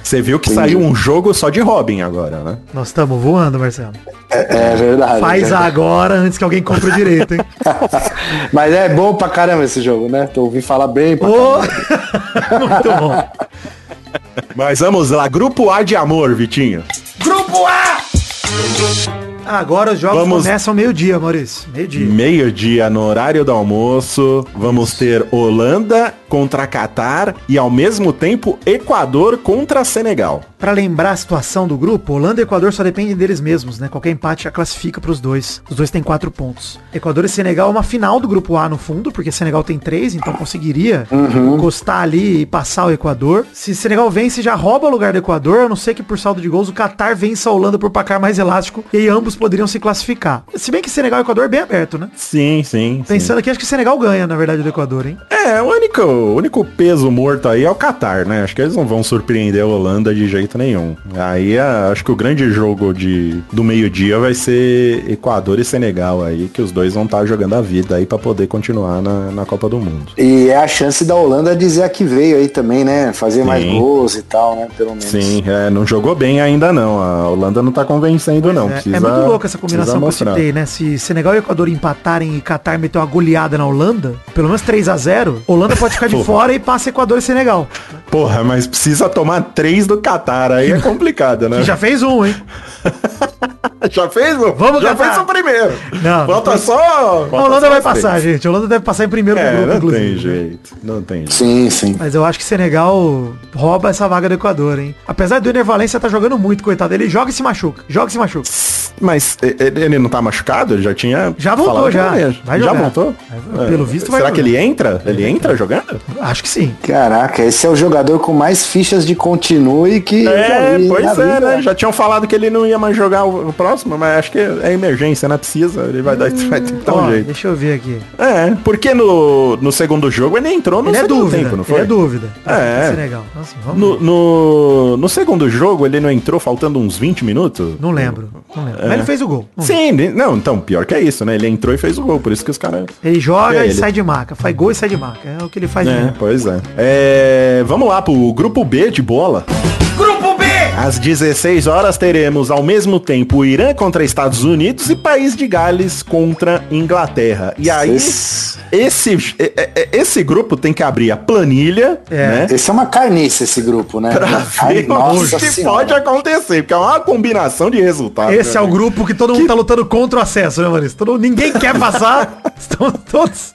Você viu que Entendi. saiu um jogo só de Robin agora, né? Nós estamos voando, Marcelo. É, é verdade. Faz é agora antes que alguém compre o direito, hein? Mas é bom pra caramba esse jogo, né? Tô ouvindo falar bem pra caramba. Muito bom. Mas vamos lá, Grupo A de Amor, Vitinho. Agora os jogos Vamos- começam meio-dia, Maurício. Meio-dia. Meio-dia no horário do almoço, vamos ter Holanda contra Catar e ao mesmo tempo Equador contra Senegal. Pra lembrar a situação do grupo, Holanda e Equador só dependem deles mesmos, né? Qualquer empate já classifica pros dois. Os dois têm quatro pontos. Equador e Senegal é uma final do grupo A no fundo, porque Senegal tem três, então conseguiria encostar ali e passar o Equador. Se Senegal vence, já rouba o lugar do Equador, a não ser que por saldo de gols o Qatar vence a Holanda por placar mais elástico e aí ambos poderiam se classificar. Se bem que Senegal e Equador é bem aberto, né? Sim, sim. sim. Pensando aqui, acho que Senegal ganha, na verdade, do Equador, hein? É, o único, o único peso morto aí é o Qatar, né? Acho que eles não vão surpreender a Holanda de jeito nenhum. Aí a- acho que o grande jogo de, do meio-dia vai ser Equador e Senegal aí, que os dois vão estar jogando a vida aí pra poder continuar na, na Copa do Mundo. E é a chance da Holanda dizer a que veio aí também, né? Fazer mais Sim. gols e tal, né? Pelo menos. Sim, é, não jogou bem ainda não. A Holanda não tá convencendo não. É, Precisa, é muito louco essa combinação que eu citei, né? Se Senegal e Equador empatarem e Qatar meter uma goleada na Holanda, pelo menos 3 a 0 Holanda pode ficar de fora e passa Equador e Senegal. Porra, mas precisa tomar três do Qatar, aí é complicado, né? Já fez um, hein? Já fez? Vamos, Já fez o primeiro. Não, Falta depois- só. A Holanda só vai os três. passar, gente. A Holanda deve passar em primeiro do É, grupo, não inclusive. tem jeito. Não tem jeito. Sim, sim. Mas eu acho que Senegal rouba essa vaga do Equador, hein? Apesar do Ener Valência tá jogando muito, coitado. Ele joga e se machuca. Joga e se machuca. Mas ele não tá machucado? Ele já tinha. Já voltou, já. não. Vai já jogar. voltou? Vai- pelo visto vai Será que ele entra? Ele entra jogando? Acho que sim. Caraca, esse é o jogador com mais fichas de continue que. já É, vi pois é, vida. né? Já tinham falado que ele não ia mais jogar o, o próximo, mas acho que é emergência, né? Precisa, ele vai, dar, vai ter que dar Ó, um jeito. deixa eu ver aqui. É, porque no, no segundo jogo ele entrou no Ele é segundo dúvida. tempo, não foi? Ele é dúvida. É. Então, assim, vamos No, no, no segundo jogo ele não entrou faltando uns 20 minutos? Não lembro. Não lembro. Mas ele fez o gol. Não Sim, não, então, pior que é isso, né? Ele entrou e fez o gol, por isso que os caras... Ele joga É e ele. sai de marca. Faz gol e sai de marca. É o que ele faz É, mesmo. pois é. é. Vamos lá pro grupo B de bola. Às 16 horas teremos ao mesmo tempo o Irã contra Estados Unidos e País de Gales contra Inglaterra. E aí, Esse- esse, é- é- esse grupo tem que abrir a planilha, É. né? Esse é uma carniça, esse grupo, né? Pra ver o que senhora. pode acontecer, porque é uma combinação de resultados. Esse é né? o grupo que todo mundo tá lutando contra o acesso, né, Maurício? Todo, ninguém quer passar. Estão todos.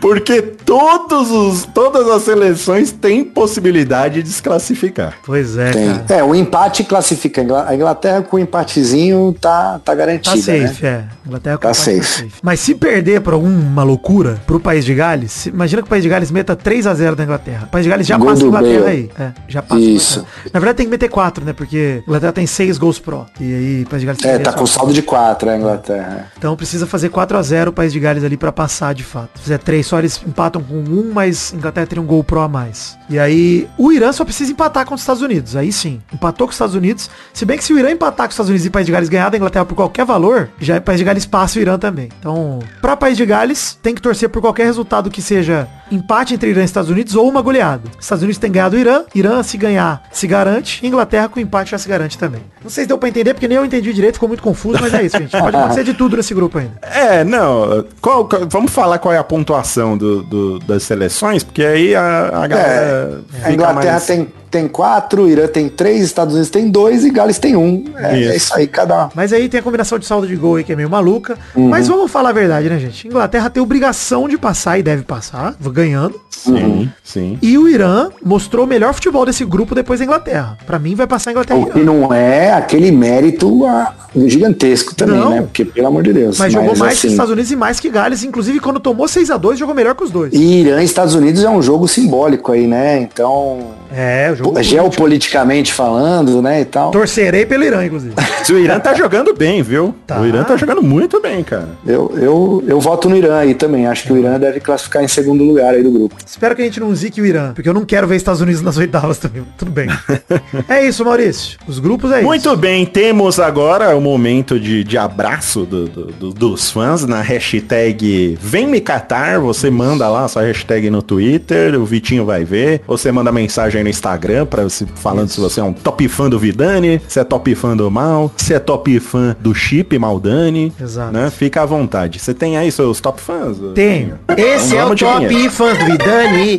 Porque todos os, todas as seleções têm possibilidade de se classificar. Pois é. É, o empate classifica. A Ingla- A Inglaterra com o empatezinho tá, tá Tá garantida, né? safe, é. Inglaterra Tá com empate safe. Mas se perder por alguma loucura pro País de Gales, imagina que o País de Gales meta 3 a 0 da Inglaterra. O País de Gales já Gol passa a Inglaterra aí. É, já passa Isso. Inglaterra. Na verdade tem que meter 4, né? Porque a Inglaterra tem 6 gols pró. E aí o País de Gales É, tá com saldo de 4 a Inglaterra. Então precisa fazer 4 a 0 o País de Gales ali pra passar de fato. Se fizer 3 só eles empatam com um, mas a Inglaterra teria um gol pro a mais. E aí o Irã só precisa empatar contra os Estados Unidos. Aí sim, empatou com os Estados Unidos. Se bem que se o Irã empatar com os Estados Unidos e o País de Gales ganhar da Inglaterra por qualquer valor, já o País de Gales passa o Irã também. Então, pra País de Gales, tem que torcer por qualquer resultado que seja empate entre Irã e Estados Unidos ou uma goleada. Estados Unidos tem ganhado o Irã, Irã se ganhar se garante, Inglaterra com empate já se garante também. Não sei se deu pra entender, porque nem eu entendi direito, ficou muito confuso, mas é isso, gente. Pode acontecer de tudo nesse grupo ainda. É, não. qual- qual- vamos falar qual é a pontuação do, do- das seleções, porque aí a, a galera. É, a Inglaterra mais- tem, tem quatro, Irã tem três, Estados Unidos tem dois e Gales tem um. É, Isso. é isso aí, cada Mas aí tem a combinação de saldo de gol aí que é meio maluca. Uhum. Mas vamos falar a verdade, né, gente? Inglaterra tem obrigação de passar e deve passar, ganhando. Sim, sim. E o Irã mostrou o melhor futebol desse grupo depois da Inglaterra. Pra mim vai passar a Inglaterra e O que Irã. não é aquele mérito ah, gigantesco também, Não. né? Porque, pelo amor de Deus. Mas, jogou mais que assim, Estados Unidos e mais que Gales. Inclusive, quando tomou 6 a 2 jogou melhor que os dois. E Irã e Estados Unidos é um jogo simbólico aí, né? Então, É, o jogo. geopoliticamente falando, né, e tal. Torcerei pelo Irã, inclusive. O Irã tá jogando bem, viu? Tá. O Irã tá jogando muito bem, cara. Eu, eu, eu voto no Irã aí também. Acho que o Irã deve classificar em segundo lugar aí do grupo. Espero que a gente não zique o Irã, porque eu não quero ver Estados Unidos nas oitavas também. Tudo bem. é isso, Maurício. Os grupos é isso. Muito bem, temos agora o momento de, de abraço do- do- do- dos fãs na hashtag Vem Me Catar. Você manda lá a sua hashtag no Twitter, o Vitinho vai ver. Você manda mensagem no Instagram para você falando se você é um top fã do Vidani, se é top fã do Mal, se é top fã do Chip Maldani. Exato. Né? Fica à vontade. Você tem aí seus top fãs? Tenho. Esse é o top fãs do Vidani.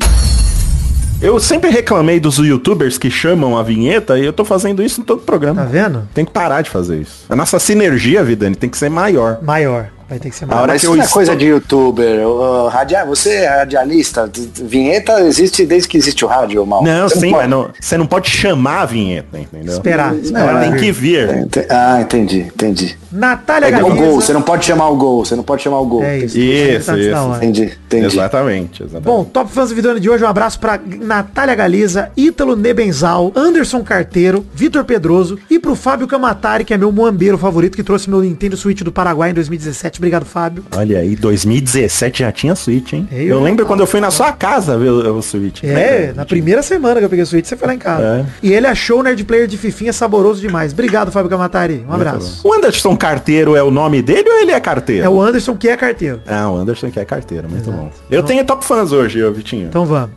Eu sempre reclamei dos youtubers que chamam a vinheta e eu tô fazendo isso em todo programa. Tá vendo? Tem que parar de fazer isso. A nossa sinergia, Vidani, tem que ser maior. Maior. Vai ter que ser A maior. hora Mas que isso eu não é estou- coisa de youtuber. ô, radia... Você é radialista. Vinheta existe desde que existe o rádio, mal. Não, Você sim, pode- mas não- você não pode chamar a vinheta, entendeu? Esperar. Ela esperar. tem que vir. Ah, entendi, entendi. Natália É o Galiza. gol, você não pode chamar o gol, você não pode chamar o gol. É isso. Isso, isso. Entendi, entendi. Exatamente, exatamente. Bom, Top Fãs do Vidani de hoje, um abraço pra Natália Galiza, Ítalo Nebenzal, Anderson Carteiro, Vitor Pedroso e pro Fábio Camatari, que é meu muambeiro favorito, que trouxe meu Nintendo Switch do Paraguai em 2017. Obrigado, Fábio. Olha aí, 2017 já tinha Switch, hein? Eu- Eu lembro quando eu fui na sua casa ver o, o Switch. É, na primeira semana que eu peguei o Switch, você foi lá em casa. É. E ele achou o Nerd Player de Fifinha saboroso demais. Obrigado, Fábio Camatari. Um abraço. O Anderson Carteiro é o nome dele ou ele é carteiro? É o Anderson que é carteiro. Ah, o Anderson que é carteiro, muito bom. Eu tenho top fãs hoje, Vitinho. Então vamos.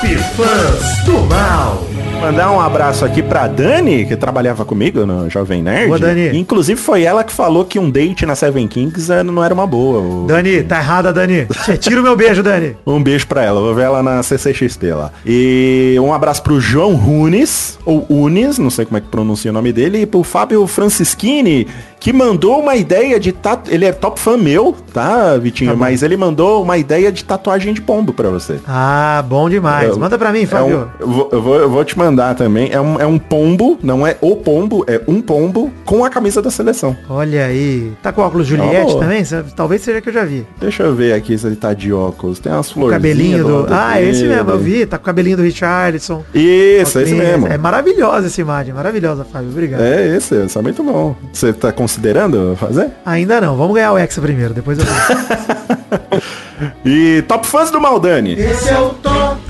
Top Fãs do Mal. Mandar um abraço aqui pra Dani, que trabalhava comigo no Jovem Nerd. Boa, Dani. Inclusive foi ela que falou que um date na Seven Kings eh, não era uma boa. Dani, tá errada, Dani. Tira o meu beijo, Dani. Um beijo pra ela, vou ver ela na CCXP lá. E um abraço pro João Runes, ou Unes, não sei como é que pronuncia o nome dele, e pro Fábio Francischini, que mandou uma ideia de tatu... Ele é top fã meu, tá, Vitinho? Tá. Mas ele mandou uma ideia de tatuagem de pombo pra você. Ah, bom demais. Eu- Manda pra mim, É um- Fábio. eu, vou, eu vou- eu vou te mandar também. É um, é um pombo, não é o pombo, é um pombo com a camisa da seleção. Olha aí. Tá com óculos Juliette Oh. também? Talvez seja que eu já vi. Deixa eu ver aqui se ele tá de óculos. Tem umas florzinhas. cabelinho do. lado Ah, esse dele. mesmo, eu vi. Tá com o cabelinho do Richardson. Isso, esse mesmo. É maravilhosa essa imagem. Maravilhosa, Fábio. Obrigado. É esse, esse é muito bom. Você tá considerando fazer? Ainda não. Vamos ganhar o Hexa primeiro. Depois eu E top fãs do Maldani. Esse é o Top.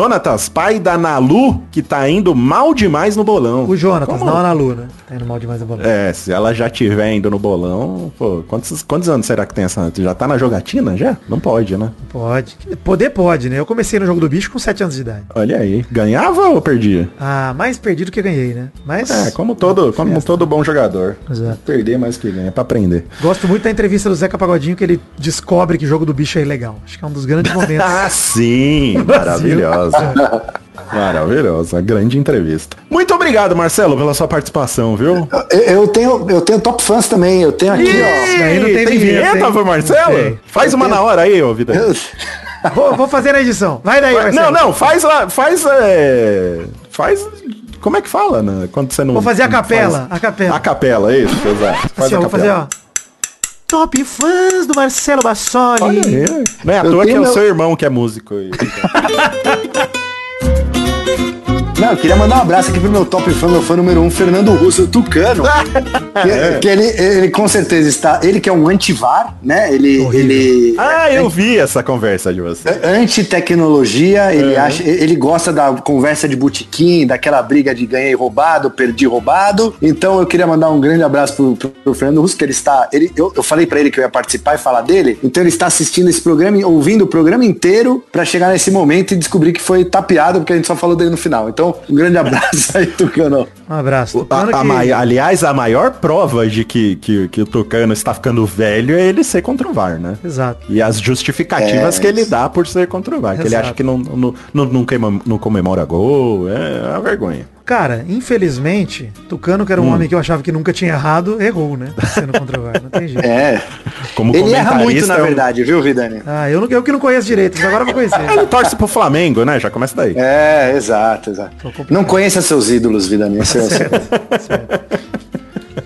Jonatas, pai da Nalu, que tá indo mal demais no bolão. O Jonatas, Como? não a Ana Lu, né? Tá indo mal demais a bola. É, se ela já tiver indo no bolão, pô, quantos, quantos anos será que tem essa? Já tá na jogatina já? Não pode, né? Pode. Poder pode, né? Eu comecei no jogo do bicho com 7 anos de idade. Olha aí. Ganhava ou perdia? Ah, mais perdido que ganhei, né? Mas. É, como todo, como todo bom jogador. Exato. Perder mais que ganha, é pra aprender. Gosto muito da entrevista do Zeca Pagodinho que ele descobre que jogo do bicho é ilegal. Acho que é um dos grandes momentos. Ah, sim! Brasil. Maravilhosa. Maravilhosa. Grande entrevista. Muito obrigado, Marcelo, pela sua participação, viu? Eu, eu tenho, eu tenho top fãs também. Eu tenho aqui, ó. daí não tem tem vinheta, vinheta, hein? foi Marcelo? Não. Faz uma na hora aí, ô vida. Eu- vou, vou fazer na edição. Vai daí, Não, Marcelo. não, faz lá, faz, é, faz, como é que fala, né? Quando você não... Vou fazer a não capela, faz- a capela. A capela, isso, exato. Faz Assim, a ó, vou fazer, capela. ó. Top fãs do Marcelo Bassoli. Olha aí. Não é à toa que é o seu irmão que é músico. Não, eu queria mandar um abraço aqui pro meu top fã, meu fã número um, Fernando Russo, Tucano. que, que ele, ele com certeza está. Ele que é um antivar, né? Ele. ele Ah, eu vi essa conversa de você. Anti-tecnologia, ele acha, ele gosta da conversa de botequim, daquela briga de ganhei roubado, perdi roubado. Então eu queria mandar um grande abraço pro, pro, pro Fernando Russo, que ele está. Ele, eu, eu falei pra ele que eu ia participar e falar dele. Então ele está assistindo esse programa, ouvindo o programa inteiro pra chegar nesse momento e descobrir que foi tapeado, porque a gente só falou dele no final. Então, um grande abraço aí, Tucano. Um abraço. A- Tucano a que- mai- aliás, a maior prova de que, que, que o Tucano está ficando velho é ele ser contra o VAR, né? Exato. E as justificativas É, que ele dá por ser contra o VAR. Que ele acha que não, não, não, não, queima- não comemora gol. É uma vergonha. Cara, infelizmente, Tucano, que era Hum. um homem que eu achava que nunca tinha errado, errou, né? Sendo contra o VAR. Não tem jeito. É. Como Ele erra muito, na verdade, viu, Vidani? Ah, eu, não, eu que não conheço direito, mas agora eu vou conhecer. Ele torce pro Flamengo, né? Já começa daí. É, exato, exato. Não conheça seus ídolos, Vidani. Esse é o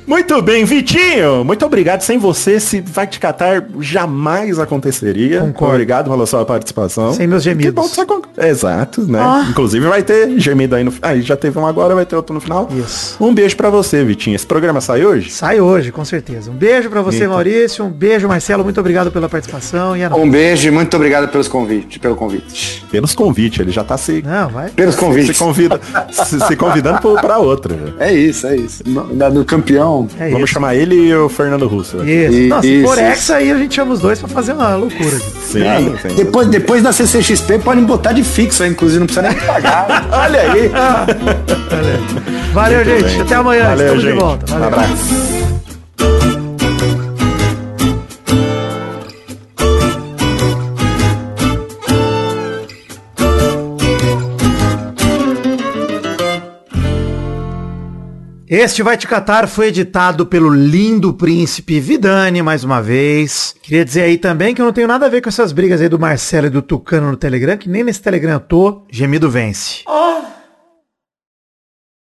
Muito bem, Vitinho. Muito obrigado. Sem você, esse Vai Te Catar jamais aconteceria. Concordo. Obrigado pela sua participação. Sem meus gemidos. Que bom que você con- Exato, né? Ah. Inclusive vai ter gemido aí no... Aí já teve um agora, vai ter outro no final. Isso. Um beijo pra você, Vitinho. Esse programa sai hoje? Sai hoje, com certeza. Um beijo pra você, Eita. Maurício. Um beijo, Marcelo. Muito obrigado pela participação. E é. Um beijo e muito obrigado pelos convites, pelo convite. Pelos convites, ele já tá se, Não, vai. Pelos se, convites. convida, se, se convidando pra outra. É isso, é isso. No, da- do campeão. É Vamos isso. chamar ele e o Fernando Russo. Isso. E- Não, se isso, for isso. ex, aí a gente chama os dois pra fazer uma loucura. Sim, É, sim. depois, depois da CCXP podem botar de fixo, aí, inclusive não precisa nem pagar. Olha aí. Valeu, Muito gente. bem. Até amanhã. Valeu, Estamos gente. de volta. Um Valeu. abraço. Este Vai Te Catar foi editado pelo lindo príncipe Vidani, mais uma vez. Queria dizer aí também que eu não tenho nada a ver com essas brigas aí do Marcelo e do Tucano no Telegram, que nem nesse Telegram eu tô. Gemido vence.